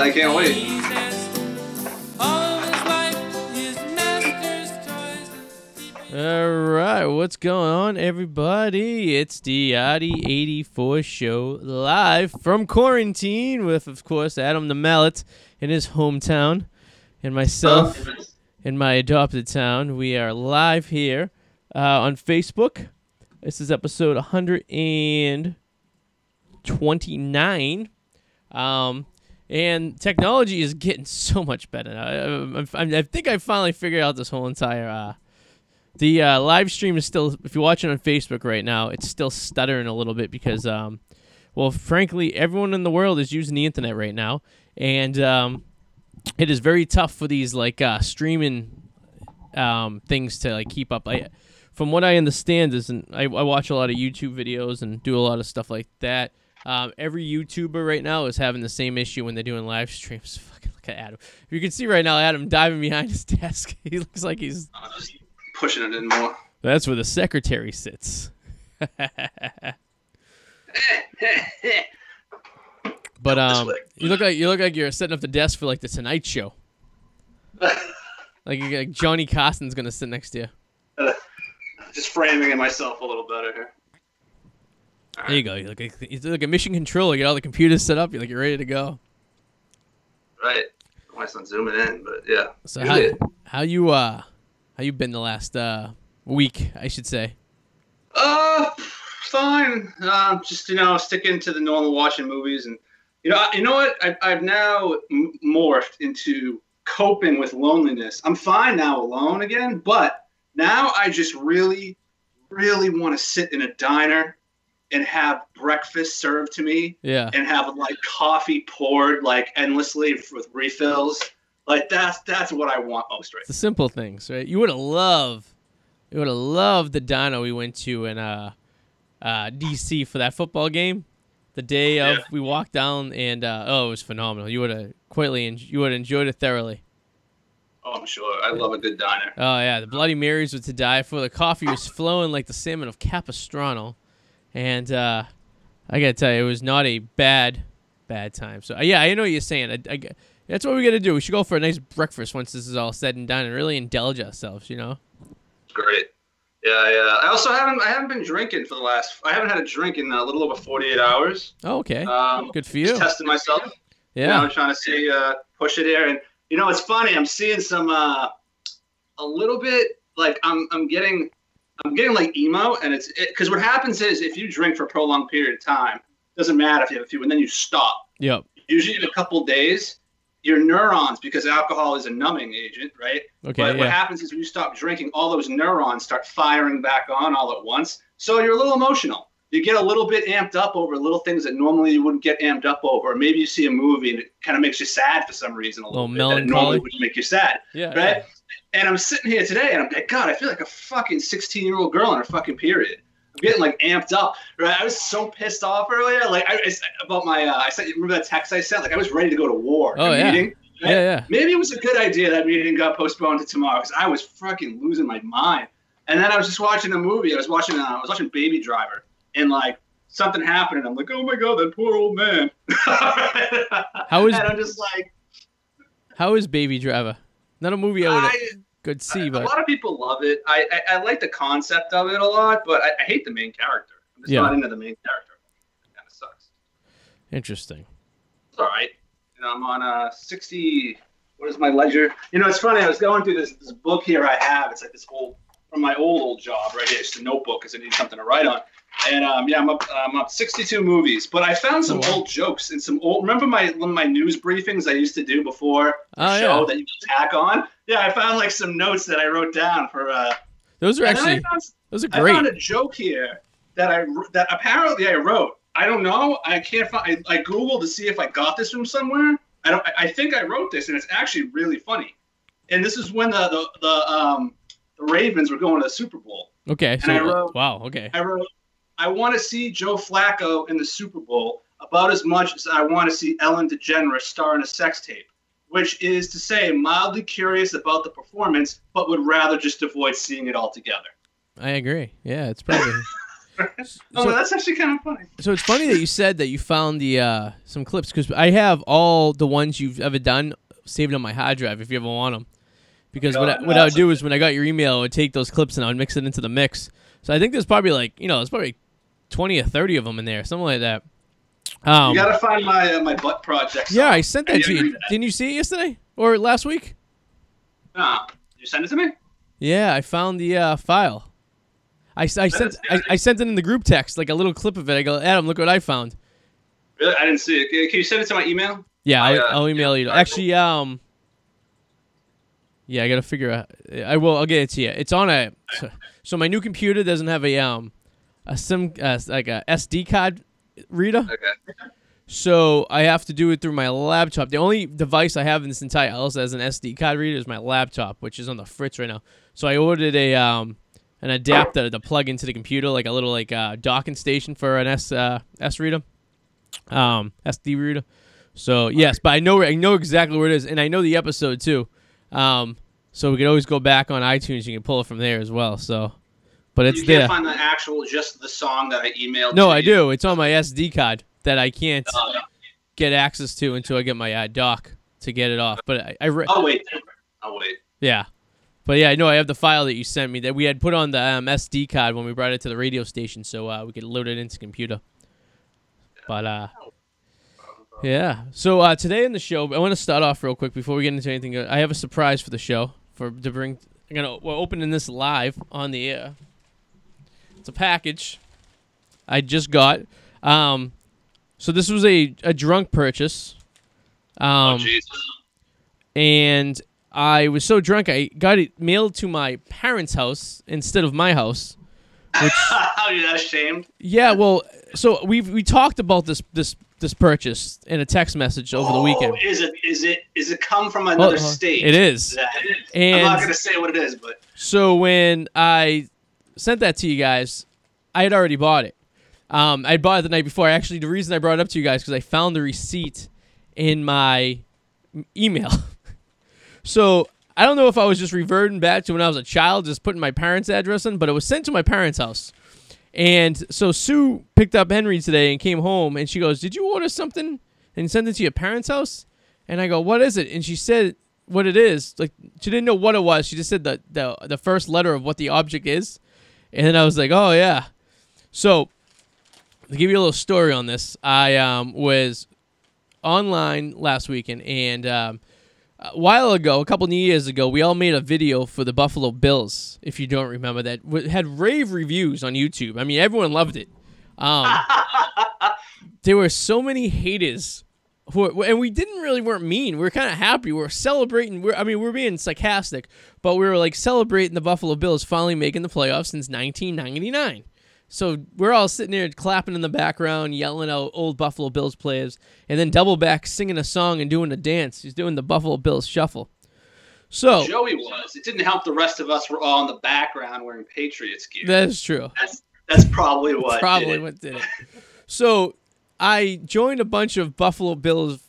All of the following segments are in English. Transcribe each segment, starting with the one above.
I can't wait. All right, what's going on, everybody? It's the Arty 84 show live from quarantine with, of course, Adam the Mallet in his hometown and myself in my adopted town. We are live here uh, on Facebook. This is episode 129. Um, and technology is getting so much better. I, I, I think I finally figured out this whole entire. Uh, the uh, live stream is still, if you're watching on Facebook right now, it's still stuttering a little bit because, um, well, frankly, everyone in the world is using the internet right now, and um, it is very tough for these like uh, streaming um, things to like keep up. I, from what I understand, is and I, I watch a lot of YouTube videos and do a lot of stuff like that. Um, every YouTuber right now is having the same issue when they're doing live streams. Fucking look at Adam. If you can see right now, Adam diving behind his desk. He looks like he's pushing it in more. That's where the secretary sits. but um, you look like you look like you're setting up the desk for like the Tonight Show. like, like Johnny Carson's gonna sit next to you. Just framing it myself a little better here. There you go. You look like look like a mission control. You get all the computers set up. You're like you're ready to go. Right. My son's zooming in, but yeah. So how, how you uh how you been the last uh week? I should say. Uh, fine. Uh, just you know, sticking to the normal watching movies, and you know, you know what? I, I've now m- morphed into coping with loneliness. I'm fine now alone again, but now I just really, really want to sit in a diner and have breakfast served to me. Yeah. And have like coffee poured like endlessly with refills. Like that's that's what I want most right. The simple things, right? You would have loved, you would have loved the dino we went to in uh, uh, DC for that football game. The day of, Yeah. we walked down and uh, oh, it was phenomenal. You would have quickly, en- you would have enjoyed it thoroughly. Oh, I'm sure. I love a good diner. Oh yeah, the Bloody Marys were to die for. The coffee was flowing like the salmon of Capistrano, and uh, I gotta tell you, it was not a bad, bad time. So uh, yeah, I know what you're saying. I, I- that's what we gotta do. We should go for a nice breakfast once this is all said and done, and really indulge ourselves. You know. Great. Yeah, yeah. I also haven't I haven't been drinking for the last. I haven't had a drink in a little over 48 hours. Oh, okay. Um, Good for you. just testing myself. You I'm trying to see uh, push it here, and you know, it's funny. I'm seeing some uh, a little bit like I'm I'm getting I'm getting like emo, and it's because what happens is if you drink for a prolonged period of time, doesn't matter if you have a few, and then you stop. Yep. Usually in a couple days, your neurons, because alcohol is a numbing agent, right? Okay. But what happens is when you stop drinking, all those neurons start firing back on all at once. So you're a little emotional. You get a little bit amped up over little things that normally you wouldn't get amped up over. Maybe you see a movie and it kind of makes you sad for some reason a little, Little bit. That melancholy. normally would make you sad, Yeah. right? And I'm sitting here today and I'm like, God, I feel like a fucking 16 year old girl on her fucking period. I'm getting like amped up, right? I was so pissed off earlier, like I, I about my. Uh, I sent you remember that text I sent? Like I was ready to go to war. Oh, yeah. meeting, Yeah. Yeah. Maybe it was a good idea that meeting got postponed to tomorrow because I was fucking losing my mind. And then I was just watching a movie. I was watching. Uh, I was watching Baby Driver, and like something happened, and I'm like, oh my god, that poor old man. How is and I'm just like, how is Baby Driver? Not a movie I would I, could see, a but a lot of people love it. I, I, I like the concept of it a lot, but I, I hate the main character. I'm just Yeah. not into the main character. It kind of sucks. interesting. It's all right. You know, I'm on uh 60. What is my ledger? You know, it's funny. I was going through this this book here. I have. It's like this old from my old old job right here. It's a notebook because I need something to write on. And um, yeah, I'm up. I'm up 62 movies, but I found some Oh, wow. old jokes and some old. Remember my one of my news briefings I used to do before the Oh, show yeah. that you could tack on. Yeah, I found like some notes that I wrote down for. Uh, Those are actually found, those are great. I found a joke here that I that apparently I wrote. I don't know. I can't find. I, I googled to see if I got this from somewhere. I don't. I- think I wrote this, and it's actually really funny. And this is when the the, the um the Ravens were going to the Super Bowl. Okay. So I wrote- wow. Okay. I wrote, I want to see Joe Flacco in the Super Bowl about as much as I want to see Ellen DeGeneres star in a sex tape, which is to say, mildly curious about the performance, but would rather just avoid seeing it altogether. I agree. Yeah, it's probably oh, So- that's actually kind of funny. So it's funny that you said that you found the uh, some clips because I have all the ones you've ever done saved on my hard drive if you ever want them. Because what I, God, what I would do is when I got your email, I would take those clips and I would mix it into the mix. So I think there's probably like you know there's probably twenty or thirty of them in there, something like that. Um, you gotta find my uh, my butt project. yeah. I sent that Yeah, to you you. that. Didn't you see it yesterday or last week? Nah, you send it to me. Yeah, I found the uh, file. I, I sent I. I sent it in the group text like a little clip of it. I go, Adam, look what I found. Really, I didn't see it. Can- you send it to my email? Yeah, I, I'll, uh, I'll email you. Actually, um, yeah, I gotta figure out. I will. I'll get it to you. It's on a. So, so my new computer doesn't have a um, a sim uh, like a SD card reader. Okay. So I have to do it through my laptop. The only device I have in this entire house as an SD card reader is my laptop, which is on the fritz right now. So I ordered a um, an adapter to plug into the computer, like a little like uh, docking station for an S uh, S reader, um, SD reader. So yes, but I know where I know exactly where it is, and I know the episode too. Um, so we could always go back on iTunes. You can pull it from there as well. So, but it's you there. can't find the actual, just the song that I emailed. No, I you. do. It's on my SD card that I can't Oh, yeah. get access to until I get my uh, dock to get it off. But I, I re- I'll wait. I'll wait. yeah, but yeah, I know I have the file that you sent me that we had put on the um, SD card when we brought it to the radio station, so uh, we could load it into the computer. But uh, yeah. So uh, today in the show, I want to start off real quick before we get into anything. I have a surprise for the show for to bring. I'm gonna we're opening this live on the air. It's a package I just got. Um, so this was a, a drunk purchase. oh, Um, jeez. and I was so drunk I got it mailed to my parents' house instead of my house. Which How you ashamed? yeah, well, so we we talked about this this this purchase in a text message over the Oh, weekend. Is it? Is it? Is it come from Oh, another state? It is. That- I'm not gonna say what it is, but so when I sent that to you guys, I had already bought it. Um, I bought it the night before. Actually, the reason I brought it up to you guys because I found the receipt in my email. so I don't know if I was just reverting back to when I was a child, just putting my parents' address in, but it was sent to my parents' house. And so Sue picked up Henry today and came home, and she goes, "Did you order something and send it to your parents' house?" And I go, "What is it?" And she said what it is. Like she didn't know what it was. She just said the the the first letter of what the object is. And then I was like, "Oh yeah." So to give you a little story on this, I um, was online last weekend, and um, a while ago, a couple of years ago, we all made a video for the Buffalo Bills. If you don't remember that, w- had rave reviews on YouTube. I mean, everyone loved it. Um, there were so many haters. And we didn't really weren't mean. We were kind of happy. We were celebrating. We're, I mean, we are being sarcastic, but we were like celebrating the Buffalo Bills finally making the playoffs since 1999. So we're all sitting there clapping in the background, yelling out old Buffalo Bills players, and then Doubleback singing a song and doing a dance. He's doing the Buffalo Bills shuffle. So Joey was. It didn't help the rest of us were all in the background wearing Patriots gear. that is true. that's that's probably what. did Probably it. what did it. So I joined a bunch of Buffalo Bills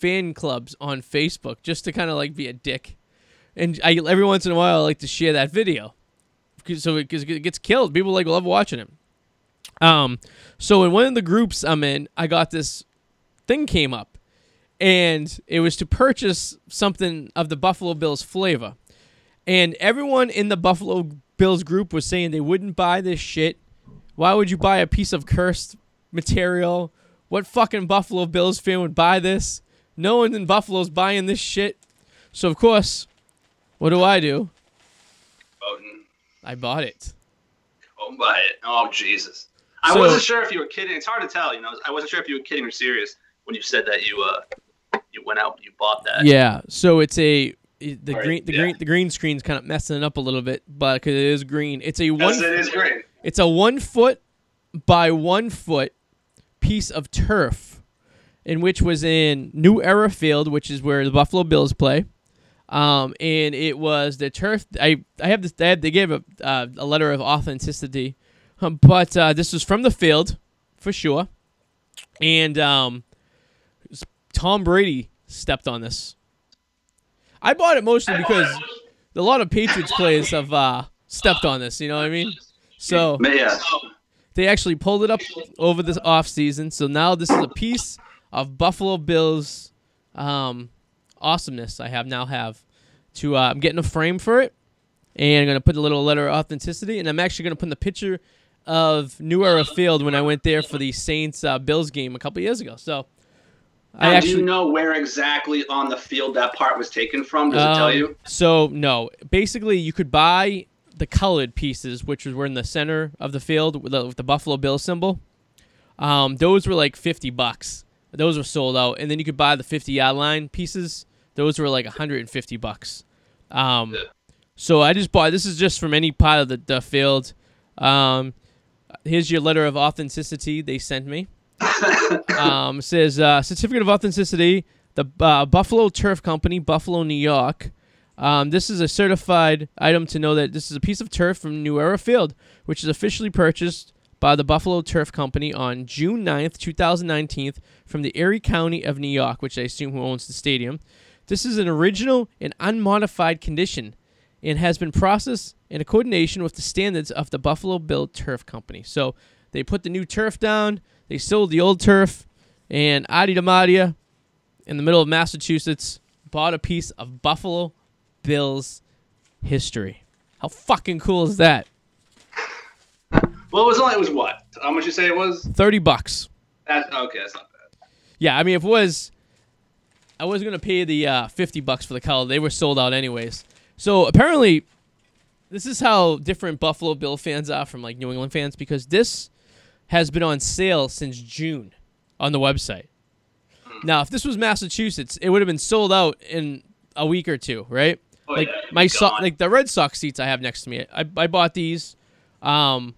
fan clubs on Facebook just to kind of like be a dick, and I every once in a while I like to share that video, so because it gets killed. People like love watching it. Um, so in one of the groups I'm in, I got this thing came up, and it was to purchase something of the Buffalo Bills flavor, and everyone in the Buffalo Bills group was saying they wouldn't buy this shit. Why would you buy a piece of cursed material? What fucking Buffalo Bills fan would buy this? No one in Buffalo's buying this shit. So of course, what do I do? Voting. I bought it. Oh, by it. Oh, Jesus. I So- wasn't sure if you were kidding. It's hard to tell. You know, I wasn't sure if you were kidding or serious when you said that you uh you went out and you bought that. Yeah. So it's a the green the yeah. green the green screen's kind of messing it up a little bit, but because it is green, it's a one Yes, it is great. It's a one foot by one foot piece of turf, in which was in New Era Field, which is where the Buffalo Bills play. Um, and it was the turf. I I have this. They, they gave a uh, a letter of authenticity, um, but uh, this was from the field, for sure. And um, Tom Brady stepped on this. I bought it mostly because a lot of Patriots players have uh, stepped on this. You know what I mean? So Yeah. They actually pulled it up over this off season. So now this is a piece of Buffalo Bills um, awesomeness I have now have to uh, I'm getting a frame for it and I'm gonna put a little letter of authenticity and I'm actually gonna put in the picture of New Era Field when I went there for the Saints uh, Bills game a couple years ago. So I actually do you know where exactly on the field that part was taken from? Does um, it tell um, you? So no, basically you could buy the colored pieces, which were in the center of the field with the, with the Buffalo Bill symbol. Um, those were like fifty bucks. Those were sold out, and then you could buy the fifty yard line pieces. Those were like hundred and fifty bucks. Um, yeah. So I just bought. This is just from any part of the, the field. Um, here's your letter of authenticity they sent me. um, says uh, certificate of authenticity. The uh, Buffalo Turf Company, Buffalo, New York. Um, this is a certified item to know that this is a piece of turf from New Era Field, which is officially purchased by the Buffalo Turf Company on June 9th, 2019, from the Erie County of New York, which I assume who owns the stadium. This is an original and unmodified condition and has been processed in a coordination with the standards of the Buffalo Bill Turf Company. So they put the new turf down, they sold the old turf, and Arty Damadia in the middle of Massachusetts bought a piece of Buffalo Bills history. How fucking cool is that? Well, it was only it was what? How much you say it was? Thirty bucks. That's okay. That's not bad. Yeah, I mean, if it was, I was gonna pay the uh, fifty bucks for the color. They were sold out anyways. So apparently, this is how different Buffalo Bill fans are from like New England fans because this has been on sale since June on the website. Hmm. Now, if this was Massachusetts, it would have been sold out in a week or two, right? Oh, like yeah, my so- like the Red Sox seats I have next to me. I, I bought these. Um,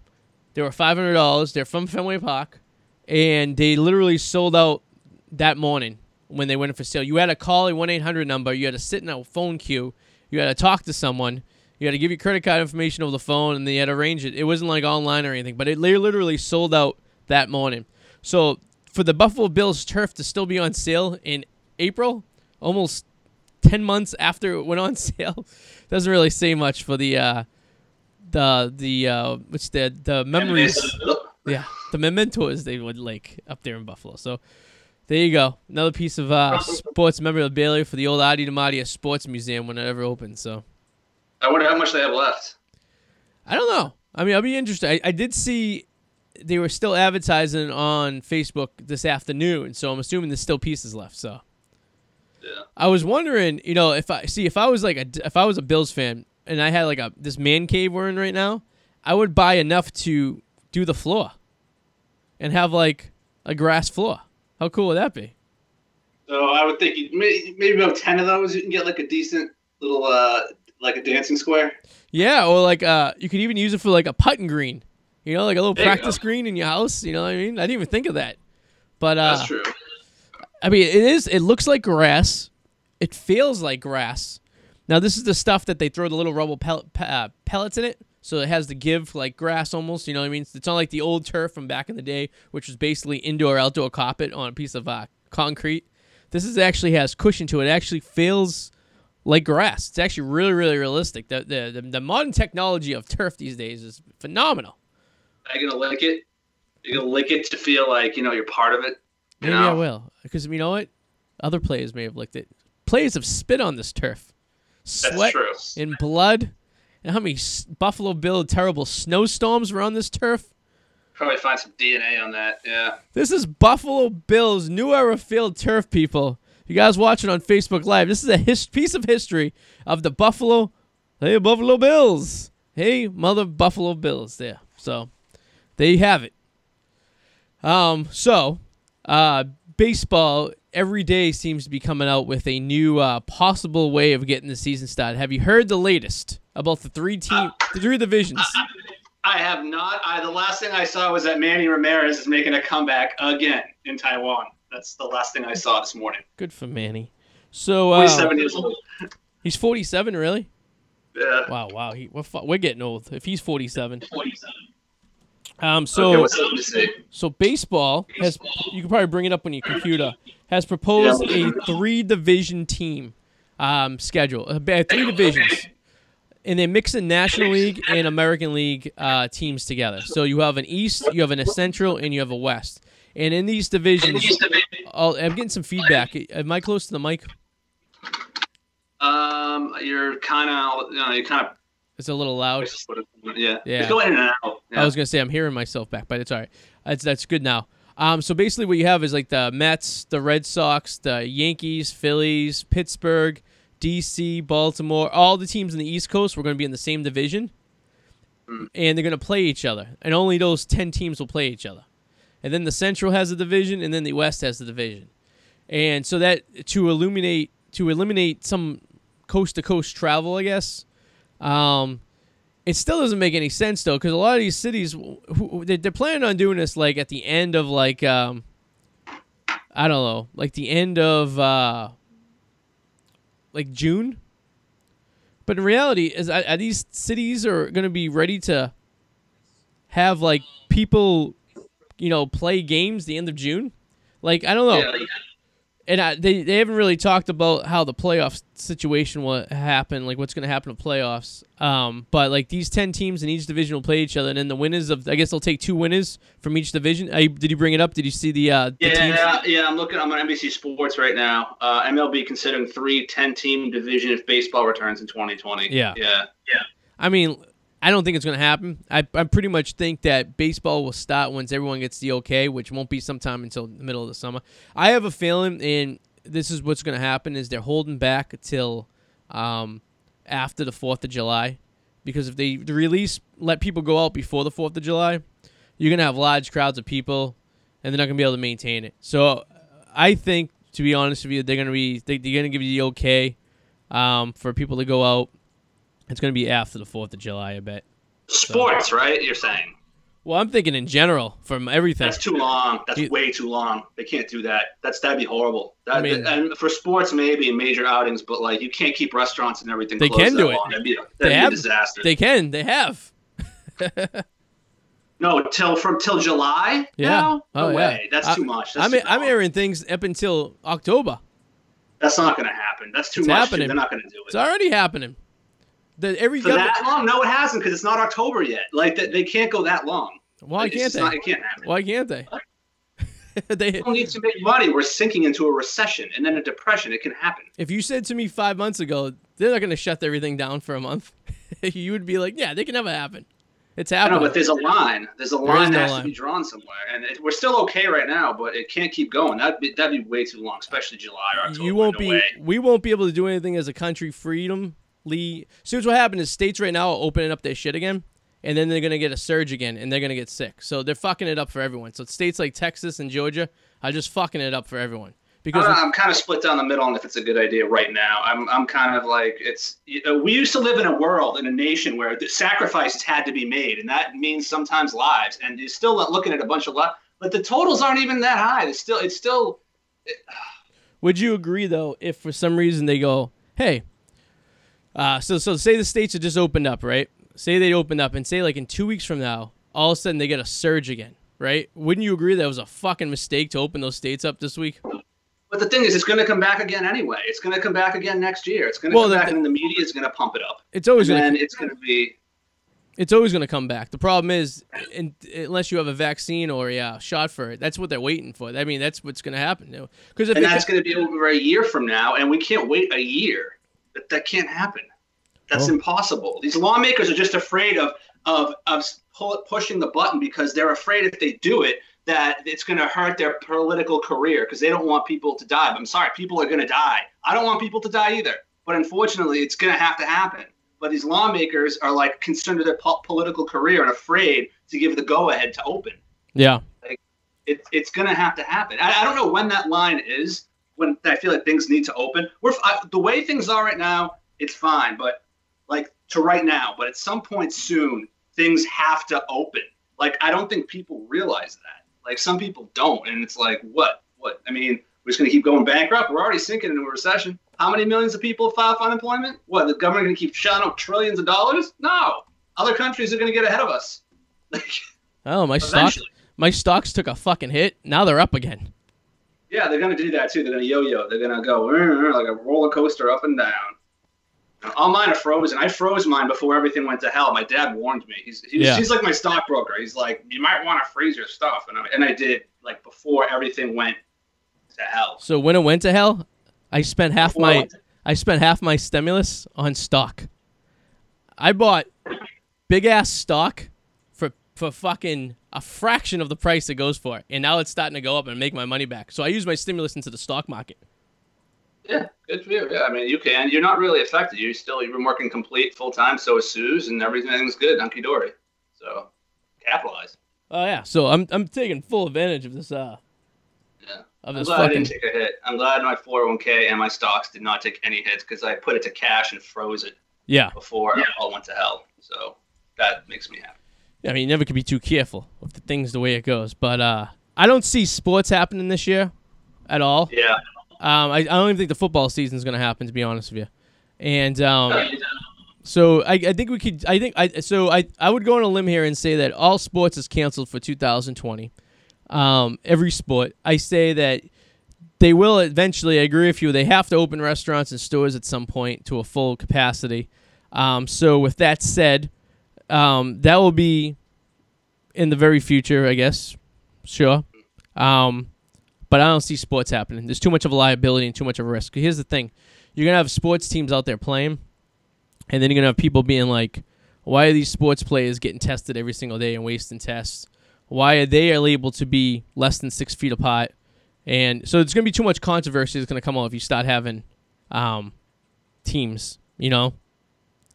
they were five hundred dollars. They're from Fenway Park, and they literally sold out that morning when they went for sale. You had to call a one eight hundred number. You had to sit in a phone queue. You had to talk to someone. You had to give your credit card information over the phone, and they had to arrange it. It wasn't like online or anything, but it literally sold out that morning. So for the Buffalo Bills turf to still be on sale in April, almost 10 months after it went on sale. Doesn't really say much for the uh the the uh which the the memories. Yeah the mementos they would like up there in buffalo. So there you go. Another piece of uh sports memorabilia for the old arty damadia sports museum when it ever opens so. I wonder how much they have left. I don't know. I mean i'll be interested. I, I did see they were still advertising on facebook this afternoon so i'm assuming there's still pieces left so yeah. I was wondering, you know, if I see if I was like a if I was a Bills fan and I had like a this man cave we're in right now, I would buy enough to do the floor and have like a grass floor. How cool would that be? So I would think maybe about ten of those, you can get like a decent little uh like a dancing square. Yeah, or like uh you could even use it for like a putting green. You know, like a little there practice green in your house. You know what I mean? I didn't even think of that. But uh, that's true. I mean, it is. It looks like grass. It feels like grass. Now, this is the stuff that they throw the little rubble pellet, uh, pellets in it, so it has the give like grass almost. You know what I mean? It's not like the old turf from back in the day, which was basically indoor outdoor carpet on a piece of uh, concrete. This is actually has cushion to it. It actually feels like grass. It's actually really, really realistic. The the the, the modern technology of turf these days is phenomenal. Are you gonna lick it? You're gonna lick it to feel like you know you're part of it. Maybe know? I will, because you know what? Other players may have licked it. Players have spit on this turf, sweat and blood. And how many Buffalo Bill terrible snowstorms were on this turf? Probably find some DNA on that. Yeah. This is Buffalo Bills New Era Field turf, people. You guys watching on Facebook Live? This is a his- piece of history of the Buffalo. Hey, Buffalo Bills. Hey, mother Buffalo Bills. There. So, there you have it. Um. So uh, baseball every day seems to be coming out with a new uh, possible way of getting the season started. Have you heard the latest about the three team, uh, the three divisions? I have not. I, the last thing I saw was that Manny Ramirez is making a comeback again in Taiwan. That's the last thing I saw this morning. Good for Manny. So uh, 47 years old. He's 47, really? Yeah. Wow, wow. He, we're, we're getting old. If he's 47. 47. Um, so, okay, so baseball has you can probably bring it up on your computer has proposed a three division team um, schedule, uh, three divisions. and they mix the National League and American League uh, teams together. So you have an East, you have an a Central, and you have a West. And in these divisions, I'll, I'm getting some feedback. Am I close to the mic? Um, you're kind of, you know, you're kind of. It's a little loud. Yeah. Yeah. Just go in and out. Yeah. I was gonna say I'm hearing myself back, but it's all right. That's that's good now. Um, so basically, what you have is like the Mets, the Red Sox, the Yankees, Phillies, Pittsburgh, D.C., Baltimore, all the teams in the East Coast. We're going to be in the same division, Mm. and they're going to play each other, and only those ten teams will play each other. And then the Central has a division, and then the West has a division, and so that to illuminate to eliminate some coast to coast travel, I guess. Um, it still doesn't make any sense though, because a lot of these cities, they're, planning on doing this like at the end of like, um, I don't know, like the end of uh, like June. But in reality, is are, these cities are going to be ready to have like people, you know, play games the end of June? Like I don't know Yeah, and I, they they haven't really talked about how the playoff situation will happen, like what's going to happen in playoffs. Um, but like these ten teams in each division will play each other, and then the winners of I guess they'll take two winners from each division. I, did you bring it up? Did you see the uh, the teams? Yeah, yeah, I'm looking. I'm on NBC Sports right now. Uh, MLB considering three 10-team division if baseball returns in 2020. Yeah. yeah, yeah. I mean, I don't think it's going to happen. I I pretty much think that baseball will start once everyone gets the okay, which won't be sometime until the middle of the summer. I have a feeling, and this is what's going to happen: is they're holding back until um, after the Fourth of July, because if they release let people go out before the Fourth of July, you're going to have large crowds of people, and they're not going to be able to maintain it. So, I think, to be honest with you, they're going to be they, they're going to give you the okay um, for people to go out. It's going to be after the Fourth of July, I bet. Sports, right? You're saying Well, I'm thinking in general from everything. that's too long. That's You- way too long. They can't do that. That's that'd be horrible. That, I mean- and for sports, maybe major outings, but like you can't keep restaurants and everything. They closed can do it. long. That'd be, that'd They be have- a disaster. They can. They have. no, till from till July. Yeah. Now? No Oh, yeah. way. That's I- too much. That's I'm too I'm long. airing things up until October. That's not going to happen. That's too It's much. happening. They're not going to do it. It's already happening. The every For government. that long? No, it hasn't because it's not October yet. Like they, they can't go that long. Why It's can't they? Not, it can't happen. Why can't they? they? Don't need to make money. We're sinking into a recession and then a depression. It can happen. If you said to me five months ago they're not going to shut everything down for a month, you would be like, yeah, they can never happen. It's happening. but there's a line. There's a There line no that has line. to be drawn somewhere, and it, we're still okay right now, but it can't keep going. That'd be that'd be way too long, especially July or October. you won't no be. way. We won't be able to do anything as a country freedom. Lee. So here's what happened: is states right now are opening up their shit again, and then they're gonna get a surge again, and they're gonna get sick. So they're fucking it up for everyone. So states like Texas and Georgia are just fucking it up for everyone because I'm kind of split down the middle on if it's a good idea right now. I'm, I'm kind of like it's. You know, we used to live in a world in a nation where the sacrifices had to be made, and that means sometimes lives. And you're still looking at a bunch of lives, but the totals aren't even that high. It's still it's still. Would you agree though, if for some reason they go, hey, uh, so so say the states have just opened up, right? Say they opened up, and say like in two weeks from now, all of a sudden they get a surge again, right? Wouldn't you agree that was a fucking mistake to open those states up this week? But the thing is, it's going to come back again anyway. It's going to come back again next year. It's going to Well, come the- back, and the media is going to pump it up. It's always And gonna it's going to be. it's always going to come back. The problem is, in, unless you have a vaccine or a uh, shot for it, that's what they're waiting for. I mean, that's what's going to happen. Because if and that's going to be over a year from now, and we can't wait a year. That, that can't happen. That's Oh. impossible. These lawmakers are just afraid of of of pull, pushing the button because they're afraid if they do it that it's going to hurt their political career because they don't want people to die. But I'm sorry, people are going to die. I don't want people to die either. But unfortunately, it's going to have to happen. But these lawmakers are like concerned with their po- political career and afraid to give the go ahead to open yeah, it, it's going to have to happen. I, I don't know when that line is when I feel like things need to open. We're I, the way things are right now. It's fine, but like to right now. But at some point soon, things have to open. Like I don't think people realize that. Like some people don't, and it's like what? What? I mean, we're just going to keep going bankrupt. We're already sinking into a recession. How many millions of people file for unemployment? What? The government going to keep shelling out trillions of dollars? No. Other countries are going to get ahead of us. Like oh my stocks, eventually. my stocks took a fucking hit. Now they're up again. Yeah, they're gonna do that too. They're gonna yo-yo. They're gonna go "Rrr, rrr," like a roller coaster up and down. All mine are frozen. I froze mine before everything went to hell. My dad warned me. He's he's, Yeah. he's like my stockbroker. He's like, you might want to freeze your stuff, and I, and I did like before everything went to hell. So when it went to hell, I spent half Before my I spent half my stimulus on stock. I bought big ass stock for for fucking a fraction of the price it goes for, and now it's starting to go up and make my money back. So I use my stimulus into the stock market. Yeah, good for you. Yeah, I mean, you can. You're not really affected. You still you've been working complete full time. So is Sue's, and everything's good. Hunky dory. So capitalize. Oh yeah, so I'm I'm taking full advantage of this uh Yeah. of I'm this glad I didn't take a hit. I'm glad my 401k and my stocks did not take any hits because I put it to cash and froze it yeah. before it all went to hell. So that makes me happy. I mean, you never can be too careful with the things the way it goes. But uh, I don't see sports happening this year at all. Yeah. Um, I, I don't even think the football season is going to happen, to be honest with you. And um, so I, I think we could. I think I so I I would go on a limb here and say that all sports is canceled for 2020. Um, every sport. I say that they will eventually. I agree with you. They have to open restaurants and stores at some point to a full capacity. Um, so with that said, um, that will be in the very future, I guess. Sure. Um, but I don't see sports happening. There's too much of a liability and too much of a risk. Here's the thing: you're gonna have sports teams out there playing, and then you're gonna have people being like, "Why are these sports players getting tested every single day and wasting tests? Why are they able to be less than six feet apart?" And so it's gonna be too much controversy that's gonna come out if you start having um, teams. You know,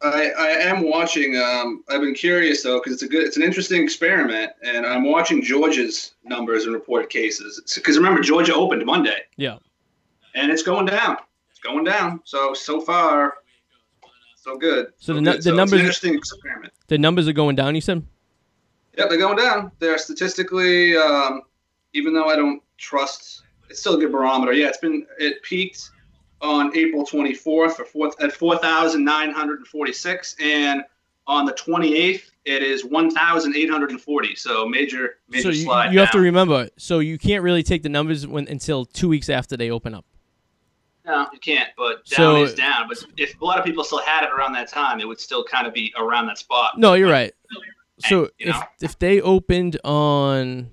I, I am watching. Um, I've been curious though because it's a good, it's an interesting experiment, and I'm watching Georgia's numbers and reported cases. Because remember, Georgia opened Monday, yeah. and it's going down. It's going down. So so far, so good. So the good. the it's numbers- interesting experiment. The numbers are going down. You said. Yeah, they're going down. They're statistically, um, even though I don't trust, it's still a good barometer. Yeah, it's been it peaked on April 24th for four, at 4,946, and on the 28th it is 1,840. So major major so you, slide. you have to down. remember. So you can't really take the numbers when until two weeks after they open up. No, you can't. But down So- is down. But if a lot of people still had it around that time, it would still kind of be around that spot. No, you're right. So you if know? if they opened on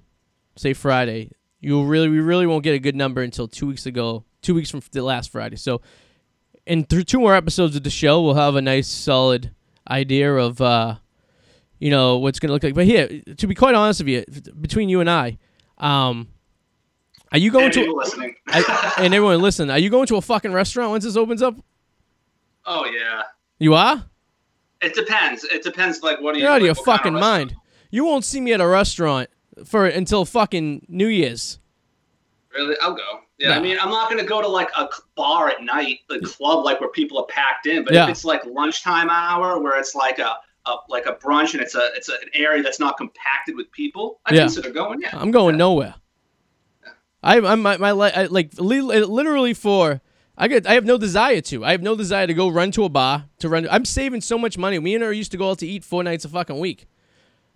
say Friday, you'll really we really won't get a good number until two weeks ago, two weeks from the last Friday. So, and through two more episodes of the show, we'll have a nice solid idea of uh, you know what's gonna look like. But here, to be quite honest with you, between you and I, um, are you going And to listening. I, and everyone listen? Are you going to a fucking restaurant once this opens up? oh yeah. You are. It depends. It depends. Like what are you? You're out of your what kind fucking mind. You won't see me at a restaurant for until fucking New Year's. Really? I'll go. Yeah, I mean, I'm not going to go to like a bar at night, the club, like where people are packed in. But Yeah. if it's like lunchtime hour, where it's like a, a like a brunch and it's a it's a, an area that's not compacted with people, I Yeah. consider going. Yeah. I'm going nowhere. I, I'm my, my I, like literally for I get I have no desire to. I have no desire to go run to a bar to run. I'm saving so much money. Me and her used to go out to eat four nights a fucking week.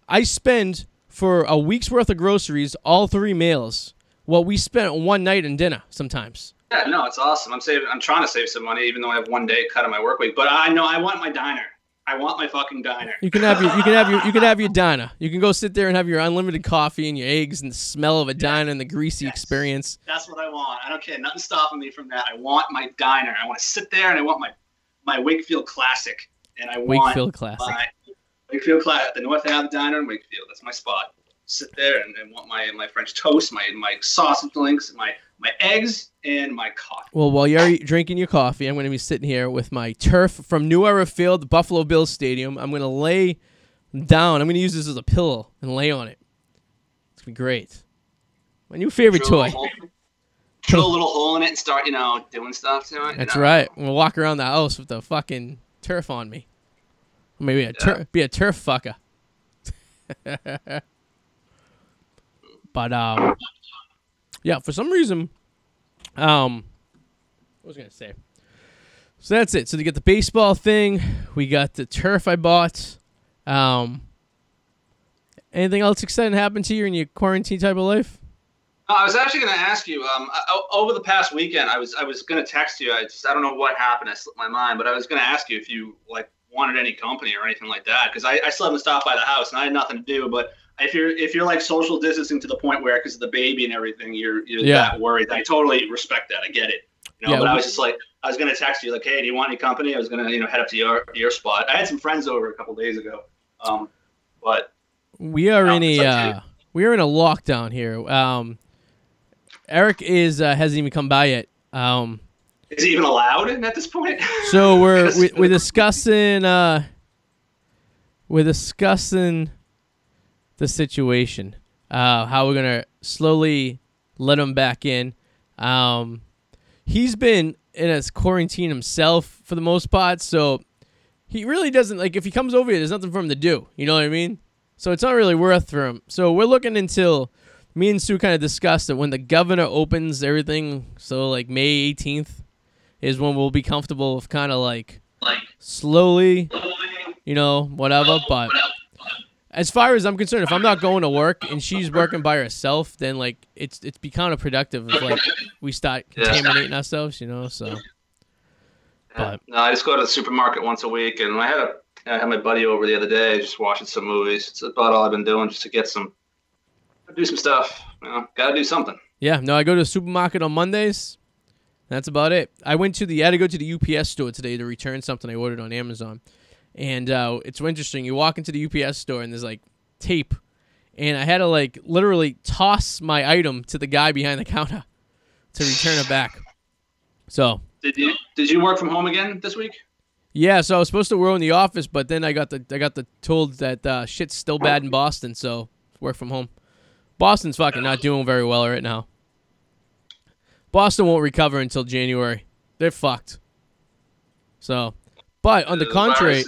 I spend for a week's worth of groceries, all three meals. What we spent one night in dinner sometimes. Yeah, no, it's awesome. I'm saving. I'm trying to save some money, even though I have one day cut of my work week. But I know I want my diner. I want my fucking diner. You can have your you can have your you can have your diner. You can go sit there and have your unlimited coffee and your eggs and the smell of a diner and the greasy Yes. experience. That's what I want. I don't care. Nothing stopping me from that. I want my diner. I want to sit there and I want my my Wakefield Classic. And I want Wakefield classic. my Wakefield Classic, the North Ave Diner in Wakefield. That's my spot. Sit there and, and want my my French toast, my my sausage links, my my eggs, and my coffee. Well, while you're drinking your coffee, I'm going to be sitting here with my turf from New Era Field, the Buffalo Bills Stadium. I'm going to lay down. I'm going to use this as a pillow and lay on it. It's going to be great. My new favorite Drill a toy. hole- Drill a little hole in it and start, you know, doing stuff to it. That's you know? right. I'm going to walk around the house with the fucking turf on me. Or maybe a tur- be a turf fucker. but um, yeah, for some reason, um, what was I gonna say? So that's it. So to get the baseball thing, we got the turf I bought. Um, anything else exciting happen to you in your quarantine type of life? I was actually going to ask you. Um, over the past weekend, I was I was going to text you. I just I don't know what happened. I slipped my mind, but I was going to ask you if you like wanted any company or anything like that because I, I still haven't stopped by the house and I had nothing to do. But if you're if you're like social distancing to the point where because of the baby and everything, you're you're yeah. that worried. I totally respect that. I get it. You know, yeah, but we, I was just like I was going to text you like, hey, do you want any company? I was going to you know head up to your your spot. I had some friends over a couple days ago, um, but we are in a uh, we are in a lockdown here. Um, Eric is uh, hasn't even come by yet. Um, is he even allowed at this point? so we're we, we're discussing uh, we're discussing the situation. Uh, how we're gonna slowly let him back in. Um, he's been in a quarantine himself for the most part, so he really doesn't like if he comes over here. There's nothing for him to do. You know what I mean? So it's not really worth for him. So we're looking until me and Sue kind of discussed that when the governor opens everything, so like May 18th is when we'll be comfortable with kind of like, like slowly, you know, whatever. But as far as I'm concerned, if I'm not going to work and she's working by herself, then like it's it's be counterproductive if like we start contaminating ourselves, you know. So. But. No, I just go to the supermarket once a week, and I had a I had my buddy over the other day, just watching some movies. It's about all I've been doing, just to get some do some stuff. You know, gotta do something. Yeah, no, I go to the supermarket on Mondays. That's about it. I went to the I had to go to the UPS store today to return something I ordered on Amazon, and uh, it's interesting. You walk into the UPS store and there's like tape, and I had to like literally toss my item to the guy behind the counter to return it back. So did you did you work from home again this week? Yeah, so I was supposed to work in the office, but then I got the I got the told that uh, shit's still bad in Boston, so work from home. Boston's fucking not doing very well right now. Boston won't recover until January. They're fucked. So, but on the contrary,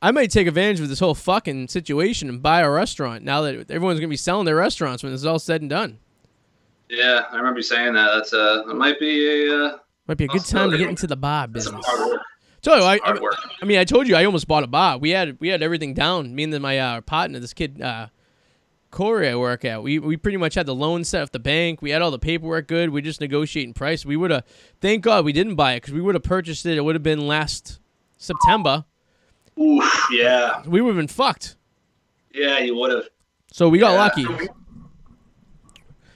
I might take advantage of this whole fucking situation and buy a restaurant now that everyone's gonna be selling their restaurants when this is all said and done. Yeah, I remember you saying that. That's uh, it might be a uh, might be a good time to get into the bar business. You, I, I, I, mean, I told you I almost bought a bar. We had we had everything down. Me and my uh, partner, this kid, uh, Corey I work at, we, we pretty much had the loan set up the bank. We had all the paperwork good. We just negotiating price. We would have, thank God we didn't buy it because we would have purchased it. It would have been last September. Oof, yeah. We would have been fucked. Yeah, you would have. So we got yeah. lucky.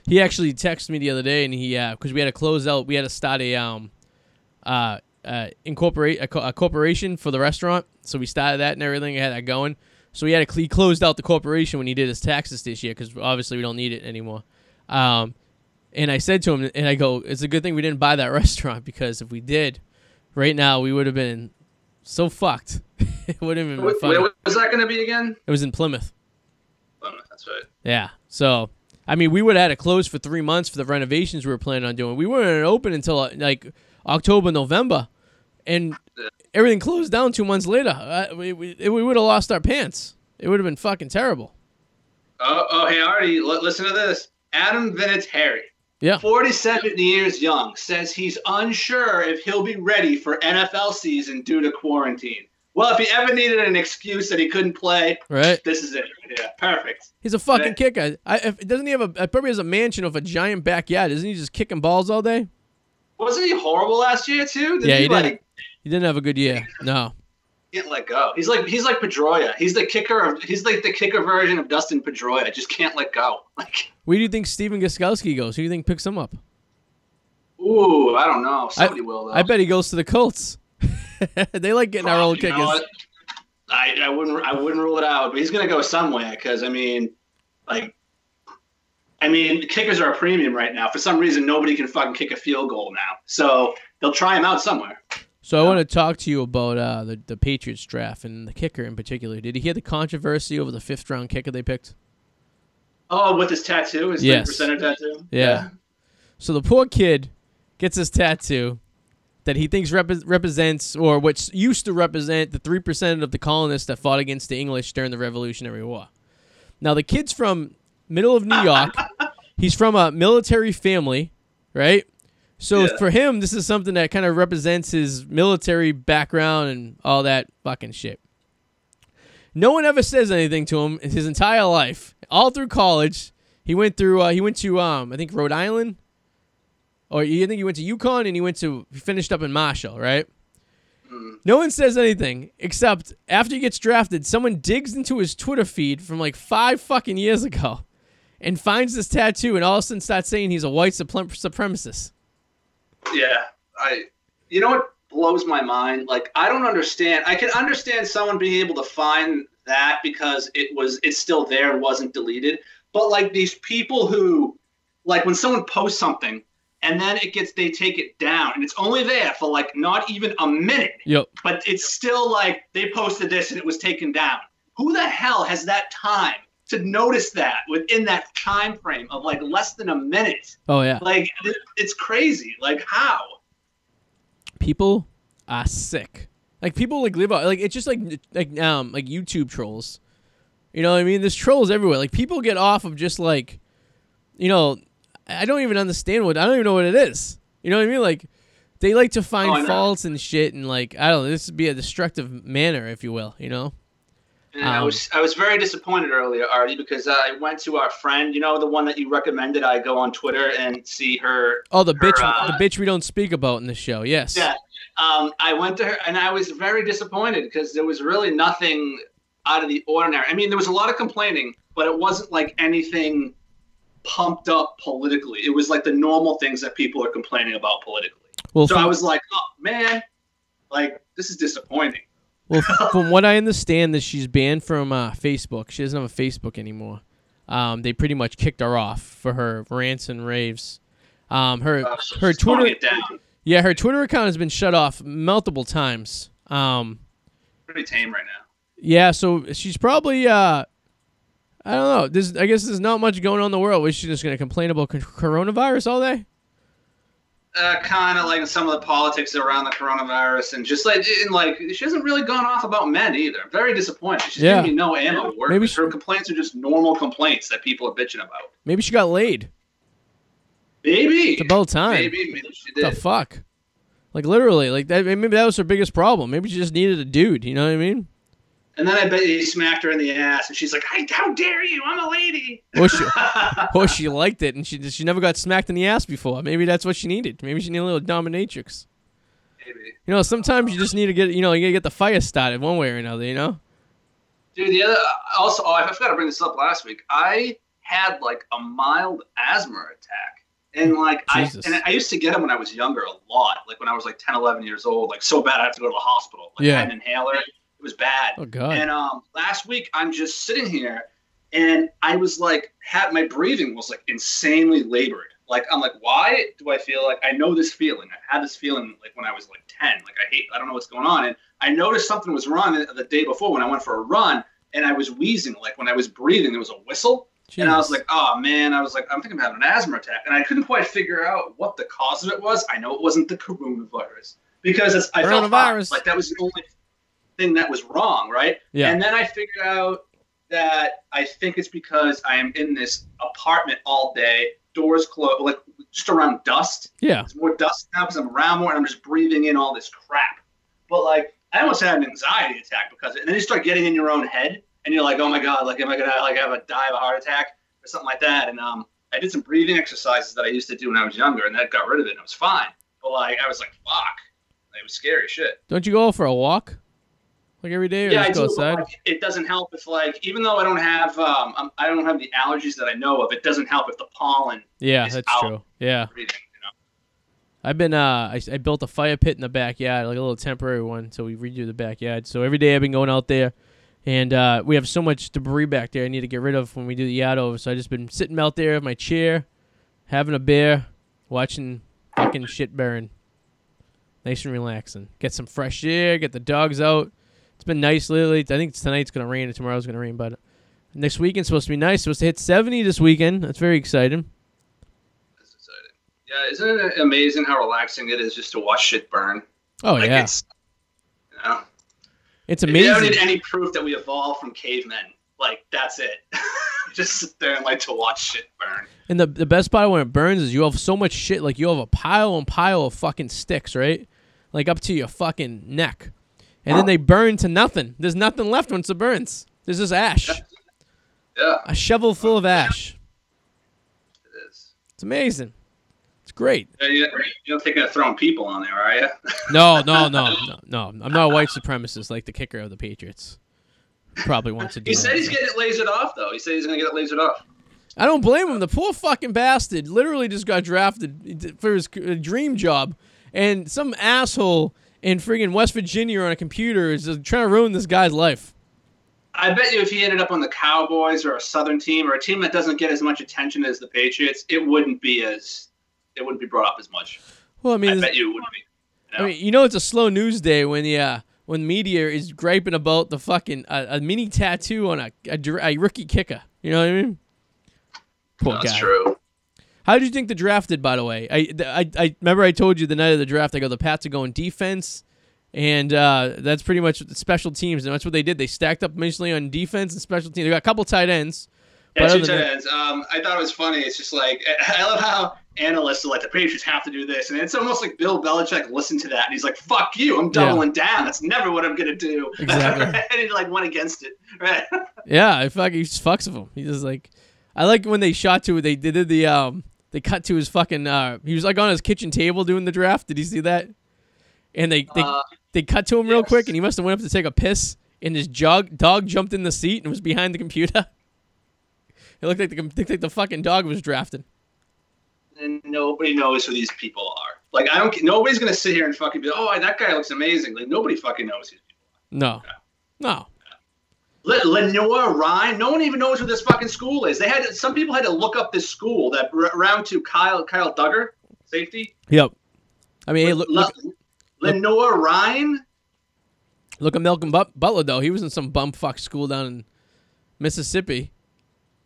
He actually texted me the other day, and he uh, because we had to close out, we had to start a um, uh, uh, incorporate a, co- a corporation for the restaurant. So we started that and everything. I had that going. So he had to he closed out the corporation when he did his taxes this year because obviously we don't need it anymore. Um, and I said to him, and I go, it's a good thing we didn't buy that restaurant because if we did, right now we would have been so fucked. it would have been funny. Where was that going to be again? It was in Plymouth. Plymouth, that's right. Yeah. So I mean, we would have had it closed for three months for the renovations we were planning on doing. We weren't open until uh, like October, November, and everything closed down two months later. Uh, we we, we would have lost our pants. It would have been fucking terrible. Oh, oh, hey, Arty, l- listen to this. Adam Vinatieri, yeah, 47 years young, says he's unsure if he'll be ready for NFL season due to quarantine. Well, if he ever needed an excuse that he couldn't play, right? This is it. Yeah, perfect. He's a fucking kicker. I, if, doesn't he have a? Probably has a mansion with a giant backyard. Isn't he just kicking balls all day? Wasn't he horrible last year too? Did yeah, he, he did. Like, he didn't have a good year. No. Can't let go. He's like he's like Pedroia. He's the kicker of he's like the kicker version of Dustin Pedroia. Just can't let go. Like. Where do you think Stephen Gostkowski goes? Who do you think picks him up? Ooh, I don't know. Somebody I, will though. I bet he goes to the Colts. they like getting our old kickers. I, I wouldn't I wouldn't rule it out, but he's gonna go somewhere because I mean, like, I mean, kickers are a premium right now. For some reason, nobody can fucking kick a field goal now, so they'll try him out somewhere. So I want to talk to you about uh, the the Patriots draft and the kicker in particular. Did you hear the controversy over the fifth round kicker they picked? Oh, with his tattoo, his yes. percenter tattoo. Yeah. yeah. So the poor kid gets his tattoo that he thinks rep- represents, or which used to represent, the three percent of the colonists that fought against the English during the Revolutionary War. Now the kid's from middle of New York. He's from a military family, right? So yeah. for him, this is something that kind of represents his military background and all that fucking shit. No one ever says anything to him his entire life. All through college, He went through. Uh, he went to um, I think Rhode Island, or I think he went to UConn, and he went to he finished up in Marshall, right? Mm. No one says anything except after he gets drafted, someone digs into his Twitter feed from like five fucking years ago, and finds this tattoo, and all of a sudden starts saying he's a white suprem- supremacist. Yeah, I. You know what blows my mind? Like I don't understand. I can understand someone being able to find that because it was it's still there and wasn't deleted. But like these people who, like when someone posts something and then it gets they take it down and it's only there for like not even a minute, Yep. but it's still like they posted this and it was taken down. Who the hell has that time to notice that within that time frame of like less than a minute? Oh yeah. Like it's crazy. Like how? people are sick. Like people like live out like it's just like like um like YouTube trolls. You know what I mean? There's trolls everywhere. Like people get off of just like you know, I don't even understand what I don't even know what it is. You know what I mean? Like they like to Oh, find know. faults and shit and like I don't know, this would be a destructive manner, if you will, you know? And I Um, was I was very disappointed earlier, Artie, because I went to our friend, you know, the one that you recommended. I go on Twitter and see her. Oh the Her, bitch uh, the bitch we don't speak about in the show, yes. Yeah, um, I went to her and I was very disappointed because there was really nothing out of the ordinary. I mean, there was a lot of complaining, but it wasn't like anything pumped up politically. It was like the normal things that people are complaining about politically. Well So I was like, oh man, like this is disappointing. Well from what I understand that she's banned from uh, Facebook. She doesn't have a Facebook anymore. Um, they pretty much kicked her off for her rants and raves. Um, her Uh, so her Twitter. Yeah, her Twitter account has been shut off multiple times. Um, Pretty tame right now. yeah, so she's probably uh, I don't know. There's I guess there's not much going on in the world. Was she just gonna complain about coronavirus all day? Uh, kind of like some of the politics around the coronavirus and just like and like she hasn't really gone off about men either. I'm very disappointed. She's Yeah. giving me no ammo work. Maybe she- her complaints are just normal complaints that people are bitching about. Maybe she got laid. Maybe It's about time. Maybe maybe she The fuck? Like literally, like that. Maybe that was her biggest problem. Maybe she just needed a dude. You know what I mean? And then I bet he smacked her in the ass, and she's like, "Hey, how dare you? I'm a lady." Or she, or she liked it, and she she never got smacked in the ass before. Maybe that's what she needed. Maybe she needed a little dominatrix. Maybe. You know, sometimes you just need to get you know you gotta get the fire started one way or another. You know? Dude, the other also, oh, I forgot to bring this up last week. I had like a mild asthma attack, and like Jesus. I and I used to get them when I was younger a lot, like when I was like 10, 11 years old, like so bad I had to go to the hospital. Like Yeah. I had an inhaler. It was bad. Oh god. And um, last week I'm just sitting here, and I was like, had my breathing was like insanely labored. Like I'm like, why do I feel like I know this feeling? I've had this feeling like when I was like 10. Like I hate, I don't know what's going on. And I noticed something was wrong the- the day before when I went for a run, and I was wheezing. Like when I was breathing, there was a whistle, and I was like, oh man, I was like, I'm thinking I'm having an asthma attack, and I couldn't quite figure out what the cause of it was. I know it wasn't the coronavirus because I felt. Coronavirus. like that was the only thing that was wrong, right? yeah. And then I figured out that I think it's because I am in this apartment all day, doors closed, like just around dust. yeah. There's more dust now because I'm around more and I'm just breathing in all this crap. But like, I almost had an anxiety attack because of it. And then you start getting in your own head and you're like, oh my God, like, am I going to like have a die of a heart attack or something like that? And um, I did some breathing exercises that I used to do when I was younger and that got rid of it and it was fine. But like, I was like, fuck. It was scary shit. Don't you go for a walk? Like every day, or yeah, I go do. outside? like, it doesn't help if like even though I don't have um I'm, don't have the allergies that I know of. It doesn't help if the pollen Yeah, is that's true. Yeah, breathing. You know. I've been uh, I, I built a fire pit in the backyard, like a little temporary one, so we redo the backyard. So every day I've been going out there, and uh, we have so much debris back there I need to get rid of when we do the yard over. So I just been sitting out there in my chair, having a beer, watching fucking shit burn. Nice and relaxing. Get some fresh air. Get the dogs out. It's been nice lately. I think tonight's gonna rain and tomorrow's gonna rain, but next weekend's supposed to be nice. Supposed to hit seventy this weekend. That's very exciting. That's exciting. Yeah, isn't it amazing how relaxing it is just to watch shit burn? Oh like yeah, it's you know. it's You don't need any proof that we evolved from cavemen. Like that's it. just sit there and like to watch shit burn. And the the best part when it burns is you have so much shit. Like you have a pile and pile of fucking sticks, right? Like up to your fucking neck, and then they burn to nothing. There's nothing left once it burns. There's just ash, Yeah. a shovel full of ash. It's It's amazing. It's great. Uh, You, you don't think of throwing people on there, are you? No, no, no, no, no. I'm not a white supremacist like the kicker of the Patriots. Probably wants to do. He said he's getting it lasered off, though. He said he's going to get it lasered off. I don't blame him. The poor fucking bastard literally just got drafted for his dream job, and some asshole in friggin' West Virginia on a computer is trying to ruin this guy's life. I bet you if he ended up on the Cowboys or a Southern team or a team that doesn't get as much attention as the Patriots, it wouldn't be as it wouldn't be brought up as much. Well, I mean, I bet you it wouldn't be. You know? I mean, you know, it's a slow news day when the uh, when media is griping about the fucking uh, a mini tattoo on a, a a rookie kicker. You know what I mean? Poor That's guy. true. How did you think the draft did, by the way? I, I, I remember I told you the night of the draft, I go, the Pats are going defense, and uh, that's pretty much the special teams, and that's what they did. They stacked up initially on defense and special teams. They got a couple tight ends. Yeah, two tight ends. Um, I thought it was funny. It's just like I love how analysts are like the Patriots have to do this, and it's almost like Bill Belichick listened to that and he's like, "Fuck you! I'm Yeah. doubling down. That's never what I'm gonna do." Exactly. and he like went against it. Right. Yeah, I fuck, he just fucks with him. He just like, I like when they shot to they did the um they cut to his fucking uh he was like on his kitchen table doing the draft. Did you see that? And they they, Uh, they cut to him real quick, and he must have went up to take a piss, and his jog dog jumped in the seat and was behind the computer. It looked like the looked like the fucking dog was drafted. and nobody knows who these people are. Like I don't. Nobody's gonna sit here and fucking be, Like, "Oh, that guy looks amazing." Like nobody fucking knows who. these people No, no. are. Le- Lenoir-Rhyne. No one even knows who this fucking school is. They had some people had to look up this school. That round to Kyle Kyle Dugger, safety. Yep. I mean, hey, look, look, Lenoir-Rhyne. look at Malcolm But- Butler though. He was in some bumfuck school down in Mississippi.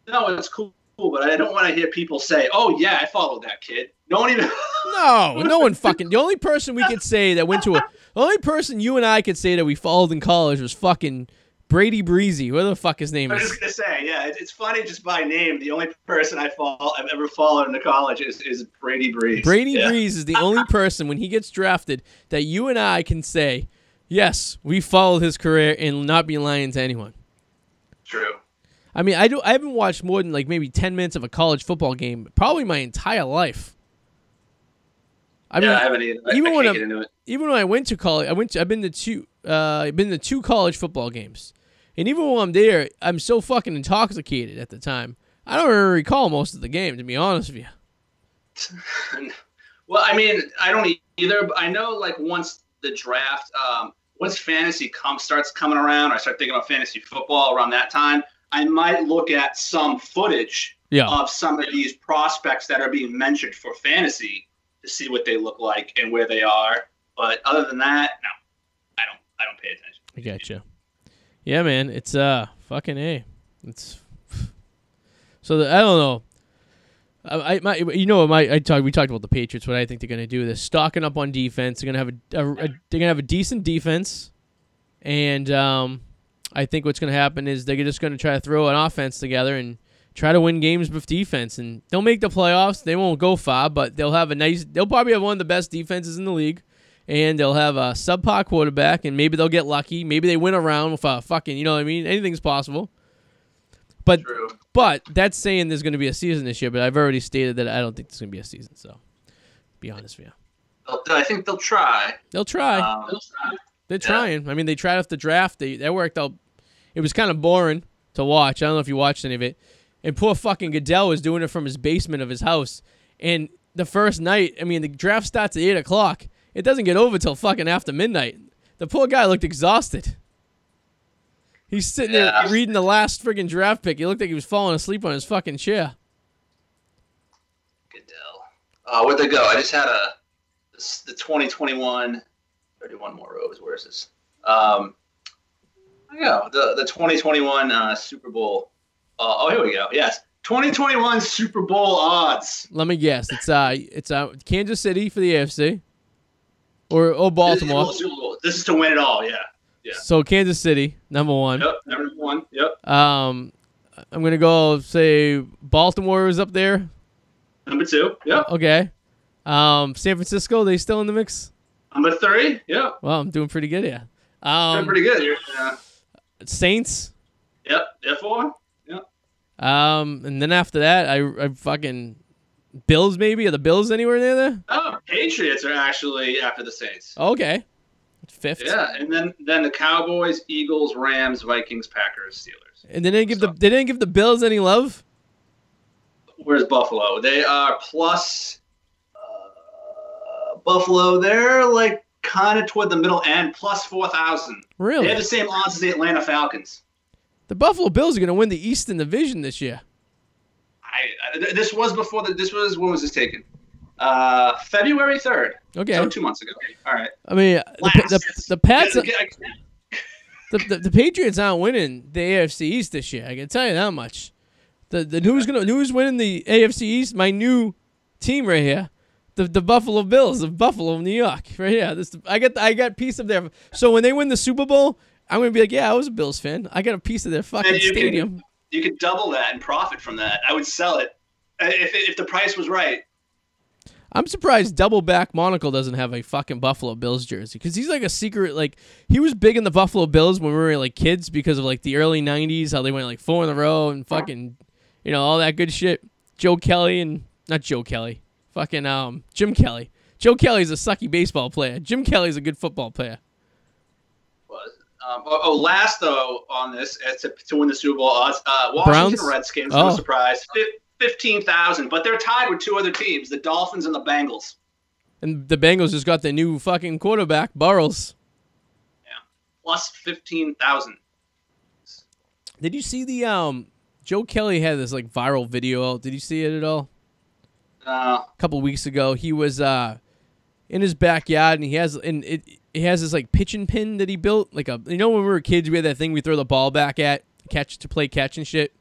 No, it's cool, but I don't want to hear people say, "Oh yeah, I followed that kid." No one even. No, no one fucking. The only person we could say that went to a, the only person you and I could say that we followed in college was fucking Brady Breezy. What the fuck his name is. I was just gonna say, yeah, it's funny just by name. The only person I follow, I've ever followed in the college is, is Brady Breeze. Brady yeah. Breeze is the only person when he gets drafted that you and I can say, yes, we followed his career and not be lying to anyone. True. I mean, I do. I haven't watched more than like maybe ten minutes of a college football game probably my entire life. I mean, yeah, I haven't. I, even I when can't I'm- get into it. even when I went to college, I went. To, I've been to two. Uh, I've been to two college football games, and even when I'm there, I'm so fucking intoxicated at the time. I don't really recall most of the game, to be honest with you. well, I mean, I don't either. But I know, like, once the draft, um, once fantasy come starts coming around, I start thinking about fantasy football around that time. I might look at some footage Yeah, of some of these prospects that are being mentioned for fantasy to see what they look like and where they are. But other than that, no, I don't. I don't pay attention. I got you. Yeah, man, it's uh fucking a. It's so the, I don't know. I, I my, you know my I talked we talked about the Patriots. What I think they're gonna do. They're stocking up on defense. They're gonna have a, a, a they're gonna have a decent defense, and um, I think what's gonna happen is they're just gonna try to throw an offense together and try to win games with defense. And they'll make the playoffs. They won't go far, but they'll have a nice. They'll probably have one of the best defenses in the league and they'll have a subpar quarterback, and maybe they'll get lucky. Maybe they win a round with a fucking, you know what I mean? Anything's possible. But True. but that's saying there's going to be a season this year. But I've already stated that I don't think there's going to be a season. So, be honest with you, I think they'll try. they'll try. Um, They're yeah. trying. I mean, they tried off the draft. They that worked out. It was kind of boring to watch. I don't know if you watched any of it. And poor fucking Goodell was doing it from his basement of his house. And the first night, I mean, the draft starts at eight o'clock. It doesn't get over till fucking after midnight. The poor guy looked exhausted. He's sitting Yeah. there reading the last friggin' draft pick. He looked like he was falling asleep on his fucking chair. Goodell. Uh, where'd they go? I just had a the 2021. 31 more rows. Where is this? Um, I go the the 2021 uh, Super Bowl. Uh, oh, here we go. Yes, 2021 Super Bowl odds. Let me guess. It's uh, it's uh, Kansas City for the AFC, or oh Baltimore. This is to win it all. Yeah. Yeah. So Kansas City, number one. Yep. Number one. Yep. Um, I'm gonna go say Baltimore is up there. Number two. Yep. Okay. Um, San Francisco, they still in the mix? Number three. Yep. Well, I'm doing pretty good. Doing Um, pretty good. Uh, Saints. yep. F four. Um, and then after that, I, I fucking Bills maybe? Are the Bills anywhere near there? Oh, Patriots are actually after the Saints. Okay, fifth. Yeah, and then then the Cowboys, Eagles, Rams, Vikings, Packers, Steelers. And they didn't give the they didn't give the Bills any love. Where's Buffalo? They are plus uh, Buffalo. They're like kind of toward the middle end, plus four thousand. Really? They have the same odds as the Atlanta Falcons. The Buffalo Bills are going to win the Eastern Division this year. I, I this was before the this was when was this taken? Uh, February third. Okay. So two months ago. All right. I mean, the, Last. the, the Pats, the, the, the Patriots aren't winning the AFC East this year. I can tell you that much. The the who's gonna who's winning the AFC East? My new team right here, the the Buffalo Bills of Buffalo, New York, right here. This I got I got piece of their. So when they win the Super Bowl, I'm gonna be like, yeah, I was a Bills fan. I got a piece of their fucking you can- stadium. You could double that and profit from that. I would sell it if if the price was right. I'm surprised Double Back Monocle doesn't have a fucking Buffalo Bills jersey because he's like a secret. Like he was big in the Buffalo Bills when we were like kids because of like the early '90s, how they went like four in a row and fucking, you know, all that good shit. Joe Kelly and not Joe Kelly, fucking um Jim Kelly. Joe Kelly's a sucky baseball player. Jim Kelly's a good football player. Um, oh, oh, last though on this uh, to, to win the Super Bowl uh, Washington Browns? Redskins. Oh. No surprise, Fif- fifteen thousand, but they're tied with two other teams, the Dolphins and the Bengals. And the Bengals just got their new fucking quarterback, Burrows. Plus fifteen thousand. Did you see the um Joe Kelly had this like viral video out? Did you see it at all? Uh, a couple weeks ago. He was uh, in his backyard, and he has and it he has this like pitching pin that he built. Like a you know when we were kids, we had that thing we throw the ball back at catch to play catch and shit.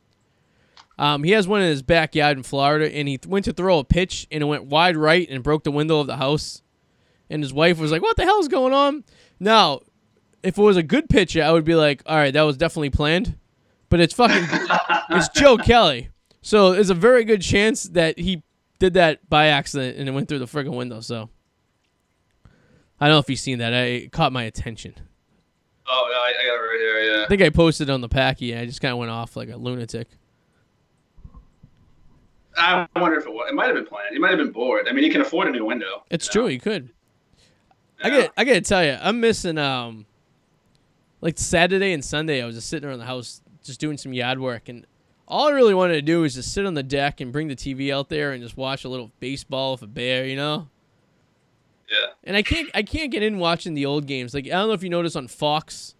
Um, he has one in his backyard in Florida, and he went to throw a pitch, and it went wide right and broke the window of the house. And his wife was like, "What the hell's going on?" Now, if it was a good pitcher, I would be like, "All right, that was definitely planned." But it's fucking it's Joe Kelly, so there's a very good chance that he did that by accident and it went through the friggin' window. So I don't know if you've seen that. I, it caught my attention. oh, yeah, I, I got it right here. Yeah. I think I posted it on the packie. and I just kind of went off like a lunatic. I wonder if it was. It might have been planned. He might have been bored. I mean, he can afford a new window. It's you true. know? You could. I Yeah. get. I gotta tell you, I'm missing um, like Saturday and Sunday. I was just sitting around the house, just doing some yard work, and all I really wanted to do was just sit on the deck and bring the TV out there and just watch a little baseball with a bear, you know. Yeah. And I can't. I can't get in watching the old games. Like I don't know if you noticed on Fox,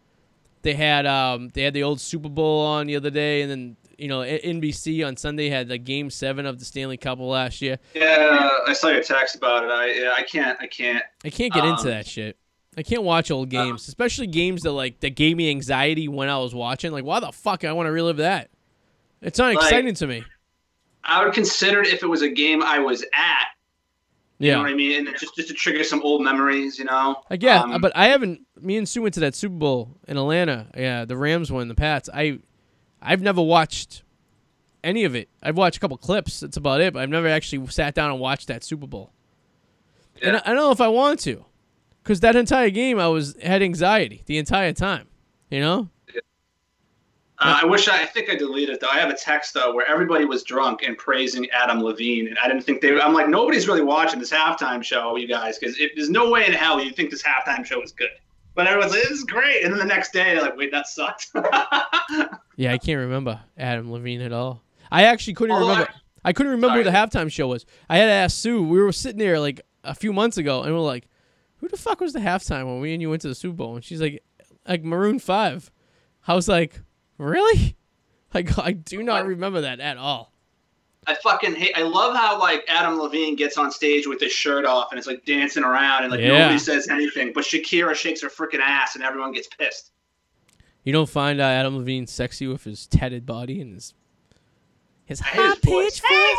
they had um they had the old Super Bowl on the other day, and then you know NBC on Sunday had the Game Seven of the Stanley Cup last year. Yeah, I saw your text about it. I yeah, I can't. I can't. I can't get into Um, that shit. I can't watch old games, especially games that like that gave me anxiety when I was watching. Like, why the fuck I want to relive that? It's not Like- exciting to me. I would consider it if it was a game I was at. You know Yeah, what I mean? And just just to trigger some old memories, you know. I get, Um, but I haven't. Me and Sue went to that Super Bowl in Atlanta. Yeah, the Rams won, the Pats. I, I've never watched any of it. I've watched a couple clips. That's about it. But I've never actually sat down and watched that Super Bowl. And. I, I don't know if I want to, because that entire game I was had anxiety the entire time. You know? Uh, I wish I, I think I deleted it though. I have a text though where everybody was drunk and praising Adam Levine, and I didn't think they. I'm like, nobody's really watching this halftime show, you guys, because there's no way in hell you think this halftime show is good. But everyone's like, this is great, and then the next day, they're like, wait, that sucked. Yeah, I can't remember Adam Levine at all. I actually couldn't Although remember. I, couldn't remember who the halftime show was. I had to ask Sue. We were sitting there like a few months ago, and we're like, "Who the fuck was the halftime when we and you went to the Super Bowl?" And she's like, "Like Maroon 5. I was like, "Really?" Like I do not remember that at all. I fucking hate. I love how like Adam Levine gets on stage with his shirt off and it's like dancing around and like Yeah. nobody says anything, but Shakira shakes her freaking ass and everyone gets pissed. You don't find uh, Adam Levine sexy with his tatted body and his his I high pitched I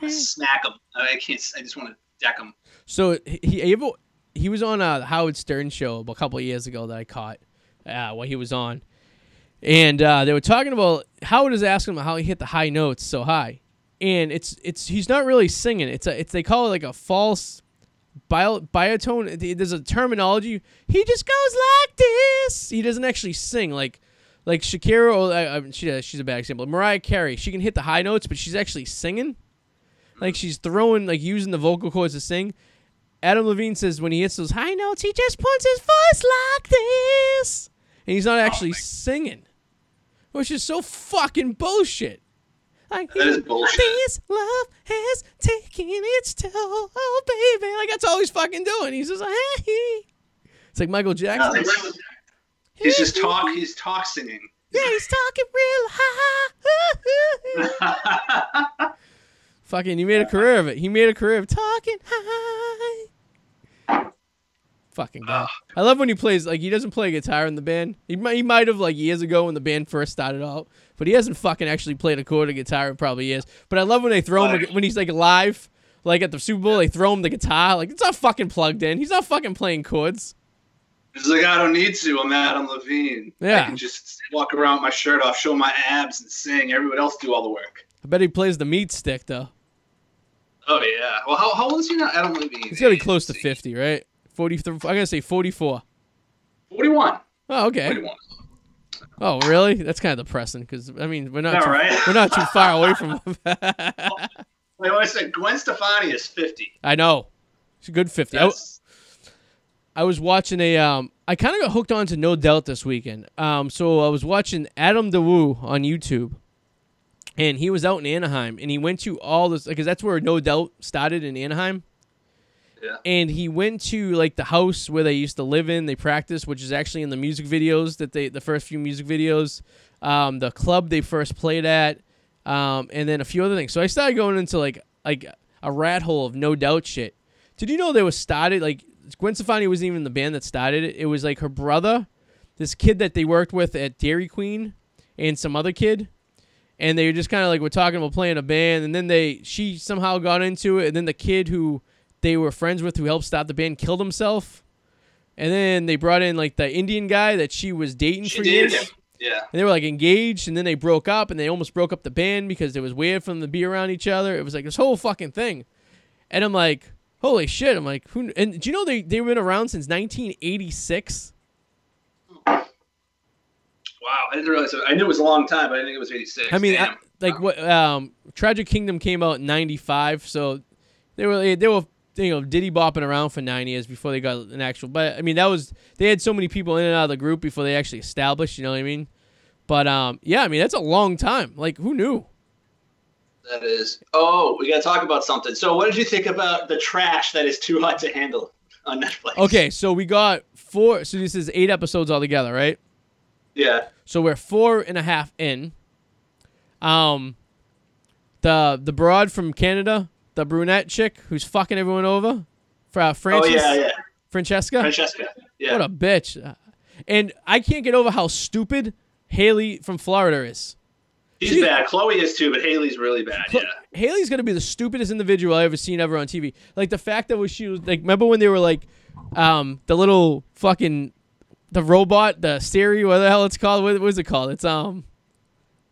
voice. Smack him. I can't. I just want to deck him. So he he, ever- he was on a Howard Stern show a couple of years ago that I caught uh, while he was on, and uh, they were talking about Howard is asking him how he hit the high notes so high, and it's it's he's not really singing. It's a it's they call it like a false bio, biotone. There's a terminology. He just goes like this. He doesn't actually sing like like Shakira, or, uh, she, uh, she's a bad example. Mariah Carey, she can hit the high notes, but she's actually singing. Like she's throwing, like using the vocal cords to sing. Adam Levine says when he hits those high notes, he just points his voice like this, and he's not oh actually singing, which is so fucking bullshit. Like That is bullshit. This love has taken its toll, oh baby. Like that's all he's fucking doing. He's just like, hey. It's like Michael Jackson. He's just talk. He's talk singing. Yeah, he's talking real high. Fucking, he made a career of it. He made a career of talking high. Fucking guy. I love when he plays like he doesn't play guitar in the band. He might he might have like years ago when the band first started out, but he hasn't fucking actually played a chord of guitar in probably years. But I love when they throw him when he's like live, like at the Super Bowl, they throw him the guitar. Like it's not fucking plugged in. He's not fucking playing chords. He's like, I don't need to. I'm Adam Levine. Yeah. I can just walk around with my shirt off, show my abs, and sing. Everyone else do all the work. I bet he plays the meat stick though. Oh yeah. Well, how, how old is he now? Adam Levine. He's gotta be close to fifty, right? Forty. I gotta say forty-four. Forty-one. Oh, okay. Forty-one. Oh, really? That's kind of depressing because I mean we're not too, right. we're not too far away from. Wait, what I said? Gwen Stefani is fifty. I know. She's a good fifty. I, I was watching a um. I kind of got hooked on to No Doubt this weekend. Um, so I was watching Adam the Woo on YouTube, and he was out in Anaheim, and he went to all this because that's where No Doubt started in Anaheim. And he went to like the house where they used to live in they practiced which is actually in the music videos that they the first few music videos um, the club they first played at um, and then a few other things. So i started going into like like a rat hole of no doubt shit. Did you know they was started like gwen stefani wasn't even the band that started it. It was like her brother this kid that they worked with at dairy queen and some other kid. And they were just kind of like we're talking about playing a band and then they she somehow got into it and then the kid who they were friends with who helped stop the band killed himself and then they brought in like the indian guy that she was dating She for did. years. Yeah. and they were like engaged and then they broke up and they almost broke up the band because it was weird for them to be around each other it was like this whole fucking thing and i'm like holy shit i'm like who and do you know they, they've been around since 1986 Wow. I didn't realize. It. I knew it was a long time, but I didn't think it was eighty-six. I mean, I, like what? Um, Tragic Kingdom came out in '95, so they were they were you know Diddy bopping around for nine years before they got an actual. But I mean, that was they had so many people in and out of the group before they actually established. You know what I mean? But um, yeah, I mean that's a long time. Like who knew? That is. Oh, we got to talk about something. So, what did you think about the trash that is too hot to handle on Netflix? Okay, so we got four. So this is eight episodes altogether, right? Yeah. So we're four and a half in. Um, the the broad from Canada, the brunette chick who's fucking everyone over, for uh, Oh yeah, yeah. Francesca. Francesca. Yeah. What a bitch. Uh, And I can't get over how stupid Haley from Florida is. He's she- bad. Chloe is too, but Haley's really bad. Yeah. Haley's gonna be the stupidest individual I ever seen ever on TV. Like the fact that was she was like, remember when they were like, um, the little fucking, the robot, the Siri, what the hell it's called? What was it called? It's um,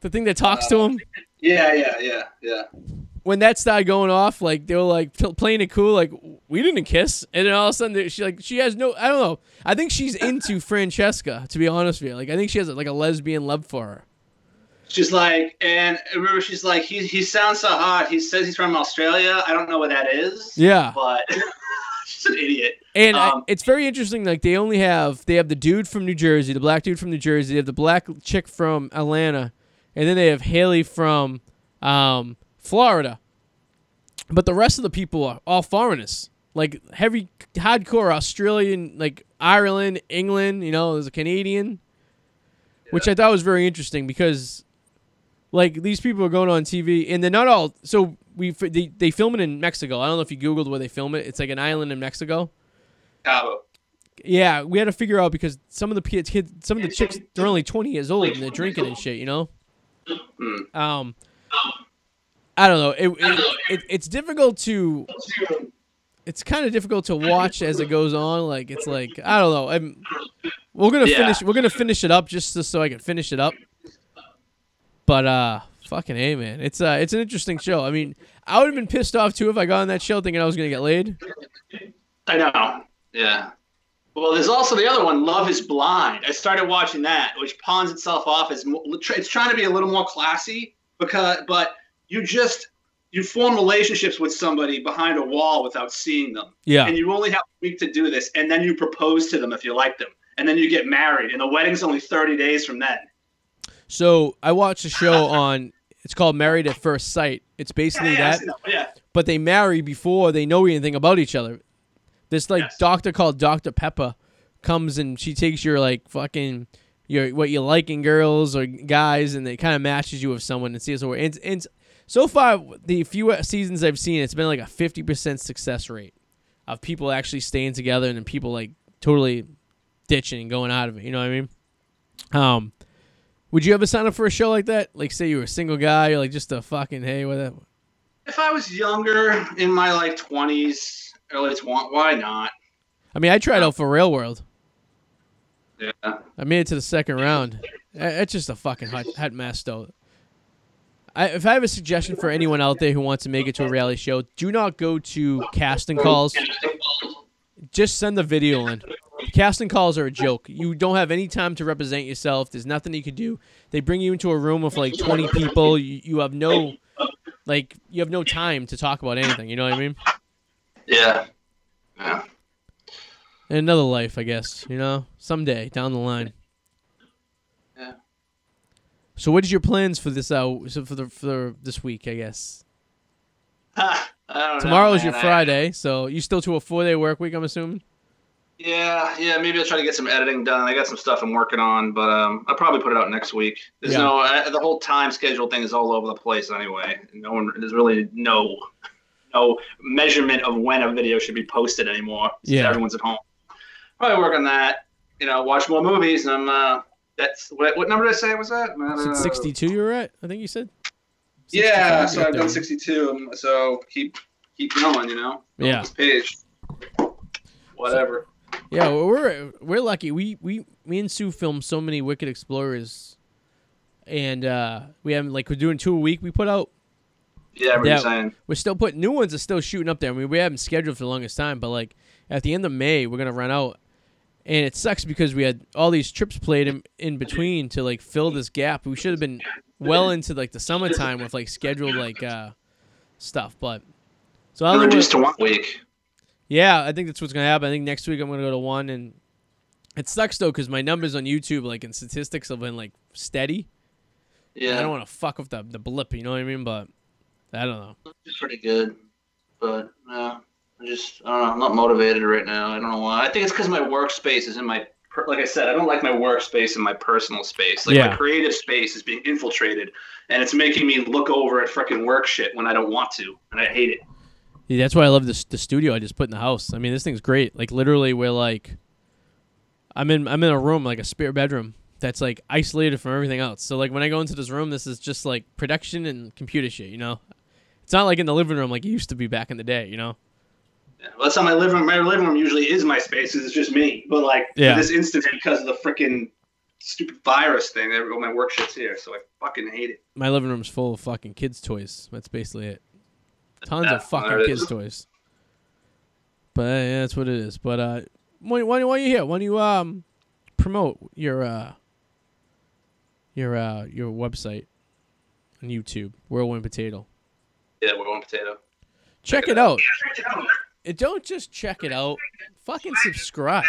the thing that talks to him. Yeah, yeah, yeah, yeah. When that started going off, like they were like pl- playing it cool, like we didn't kiss, and then all of a sudden she like she has no, I don't know. I think she's into Francesca, to be honest with you. Like I think she has like a lesbian love for her. She's like, and remember she's like, he he sounds so hot. He says he's from Australia. I don't know what that is. Yeah. But she's an idiot. And I, Um, it's very interesting. Like they only have they have the dude from New Jersey, the black dude from New Jersey, they have the black chick from Atlanta, and then they have Haley from um, Florida. But the rest of the people are all foreigners, like heavy, hardcore Australian, like Ireland, England. You know, there's a Canadian, which I thought was very interesting because, like, these people are going on TV and they're not all. So we they, they film it in Mexico. I don't know if you googled where they film it. It's like an island in Mexico. Cabo. Yeah, we had to figure out because some of the kids, some of the chicks, they're only twenty years old and they're drinking and shit. You know. Hmm. Um, I don't know. It, it, it it's difficult to. It's kind of difficult to watch as it goes on. Like it's like I don't know. I'm, we're gonna Yeah. finish. We're gonna finish it up just so- so I can finish it up. But uh, fucking hey, man, it's uh, it's an interesting show. I mean, I would have been pissed off too if I got on that show thinking I was gonna get laid. I know. Yeah. Well, there's also the other one, Love Is Blind. I started watching that, which pawns itself off as it's trying to be a little more classy because, but you just you form relationships with somebody behind a wall without seeing them, Yeah. and you only have a week to do this, and then you propose to them if you like them, and then you get married, and the wedding's only 30 days from then. So I watched a show on. It's called Married at First Sight. It's basically yeah, that, yeah, yeah. but they marry before they know anything about each other. This like Yes. doctor called Doctor Pepper comes and she takes your like fucking your what you like in girls or guys, and it kind of matches you with someone and sees where. And, and so far, the few seasons I've seen, it's been like a fifty percent success rate of people actually staying together and then people like totally ditching and going out of it. You know what I mean? Um, would you ever sign up for a show like that? Like, say you were a single guy, or like just a fucking hey, whatever. If I was younger, in my like 20s, early 20s, why not? I mean, I tried out for Real World. Yeah. I made it to the second round. It's just a fucking hot, hot mess, though. I, if I have a suggestion for anyone out there who wants to make it to a reality show, do not go to casting calls. Just send the video in. Casting calls are a joke. You don't have any time to represent yourself. There's nothing you can do. They bring you into a room of like 20 people. You, you have no, like, you have no time to talk about anything. You know what I mean? Yeah. Yeah. In another life, I guess. You know, someday down the line. So, what is your plans for this? Uh, so for the for this week, I guess. I don't Tomorrow know, is your man. I- Friday, so you still to a four day work week. I'm assuming. Yeah, yeah. Maybe I'll try to get some editing done. I got some stuff I'm working on, but um, I'll probably put it out next week. There's Yeah. no uh, the whole time schedule thing is all over the place anyway. No one there's really no no measurement of when a video should be posted anymore. Yeah. everyone's at home. Probably work on that. You know, watch more movies. And I'm uh, that's what, what number did I say was that? Is it Uh, 62 you were at? I think you said. Yeah, 65, so I've done 62. um, So keep keep going. You know. Yeah. This page. Whatever. Yeah, well, we're we're lucky. We we me and Sue filmed so many Wicked Explorers, and uh we haven't like we're doing two a week. We put out. Yeah, saying. We're still putting new ones are still shooting up there. I mean, we haven't scheduled for the longest time, but like at the end of May, we're gonna run out, and it sucks because we had all these trips played in, in between to like fill this gap. We should have been well into like the summertime with like scheduled like uh stuff, but so I. Reduced to one week. yeah, I think that's what's gonna happen. I think next week I'm gonna go to one, and it sucks though because my numbers on YouTube like in statistics have been like steady. Yeah. I don't want to fuck with the the blip, you know what I mean? But I don't know. It's pretty good, but no, I just I don't know. I'm not motivated right now. I don't know why. I think it's because my workspace is in my like I said. I don't like my workspace in my personal space. Like Yeah. my creative space is being infiltrated, and it's making me look over at freaking work shit when I don't want to, and I hate it. Yeah, that's why I love this the studio I just put in the house. I mean, this thing's great. Like literally, we're like, I'm in I'm in a room like a spare bedroom that's like isolated from everything else. So like when I go into this room, this is just like production and computer shit. You know, it's not like in the living room like it used to be back in the day. You know. Well, that's how my living room. My living room usually is my space 'cause it's just me. But like Yeah. this instance, because of the freaking stupid virus thing, all my work shit's here, so I fucking hate it. My living room's full of fucking kids' toys. That's basically it. Tons of fucking kids' toys. But yeah, that's what it is. But uh, why why why you here? Why don't you um promote your uh your uh your website on YouTube, Whirlwind Potato? Yeah, we're potato. Check it out. It don't just check it out. Fucking subscribe.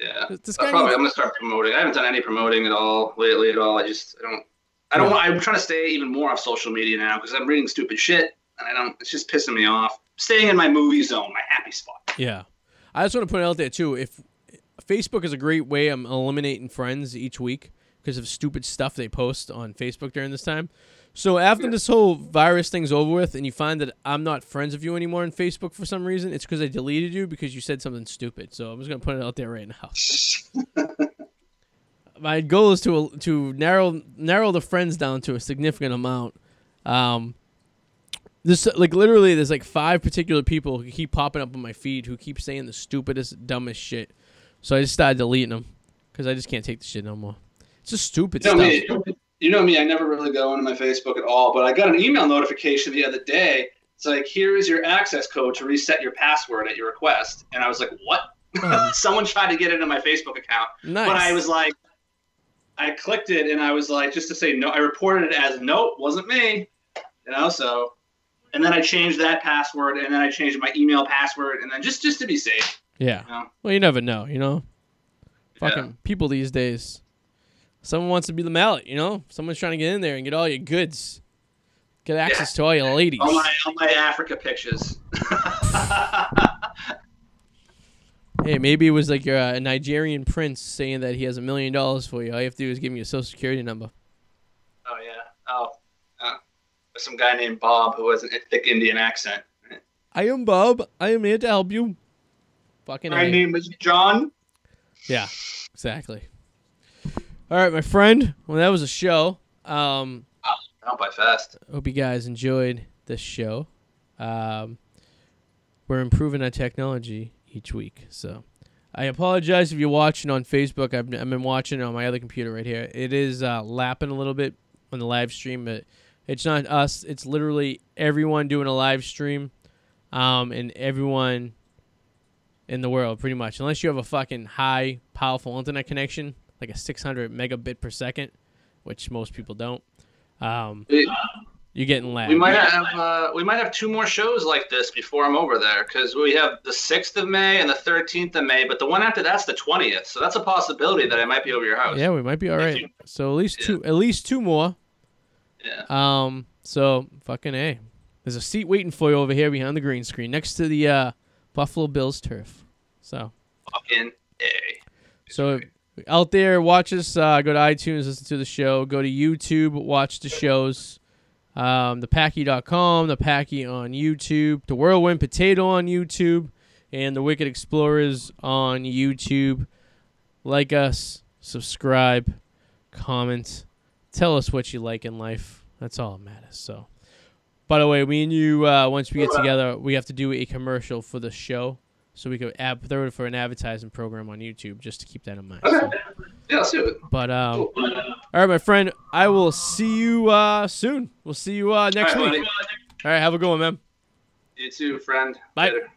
Yeah. This- I guy probably, needs- I'm gonna start promoting. I haven't done any promoting at all lately at all. I just I don't. I don't. Yeah. want I'm trying to stay even more off social media now because I'm reading stupid shit and I don't. It's just pissing me off. Staying in my movie zone, my happy spot. Yeah. I just want to put it out there too. If Facebook is a great way I'm eliminating friends each week because of stupid stuff they post on Facebook during this time. So after this whole virus thing's over with and you find that I'm not friends with you anymore on Facebook for some reason, it's because I deleted you because you said something stupid. So I'm just gonna put it out there right now. My goal is to to narrow narrow the friends down to a significant amount. Um, this like literally, there's like five particular people who keep popping up on my feed who keep saying the stupidest, dumbest shit. So I just started deleting them because I just can't take the shit no more. It's just stupid stuff. You know me. I never really go into my Facebook at all. But I got an email notification the other day. It's like, here is your access code to reset your password at your request. And I was like, what? Oh. Someone tried to get into my Facebook account, Nice. but I was like, I clicked it and I was like, just to say no, I reported it as nope, wasn't me. You know, so, and then I changed that password, and then I changed my email password, and then just just to be safe. yeah. You know? Well, you never know, you know. Yeah. Fucking people these days. Someone wants to be the mallet, you know. Someone's trying to get in there and get all your goods, get access to all your ladies. All my all my Africa pictures. Hey, maybe it was like your uh, Nigerian prince saying that he has a million dollars for you. All you have to do is give me your social security number. oh yeah. Oh, uh, some guy named Bob who has a thick Indian accent. I am Bob. I am here to help you. Fucking My A. name is John. Yeah, exactly. All right, my friend. Well, that was a show. Um, Not by fast. hope you guys enjoyed this show. Um, we're improving our technology each week, so I apologize if you're watching on Facebook. I've, I've been watching on my other computer right here. It is uh, lapping a little bit on the live stream, but it's not us. It's literally everyone doing a live stream, um, and everyone in the world, pretty much, unless you have a fucking high, powerful internet connection, like a 600 megabit per second, which most people don't. Um, We, you're getting lag. we might have uh, we might have two more shows like this before I'm over there because we have the sixth of May and the thirteenth of May, but the one after that's the twentieth. So that's a possibility that I might be over your house. Yeah, we might be all right. So at least Yeah. two, at least two more. Yeah. Um. So fucking a. There's a seat waiting for you over here behind the green screen, next to the uh, Buffalo Bills turf. So, Fucking a. so out there, watch us. Uh, go to iTunes, listen to the show. Go to YouTube, watch the shows. Um, thepackie.com, the Packie on YouTube, the Whirlwind Potato on YouTube, and the Wicked Explorers on YouTube. Like us, subscribe, comment, tell us what you like in life. That's all that matters. So, by the way, me and you, uh, once we get together, we have to do a commercial for the show, so we could ab- throw it for an advertising program on YouTube, just to keep that in mind. So- Okay. Yeah, let's do it. but um, Cool. all right, my friend, I will see you uh, soon. We'll see you uh, next All right, week. buddy. All right, have a good one, man. You too, friend. Bye. Later.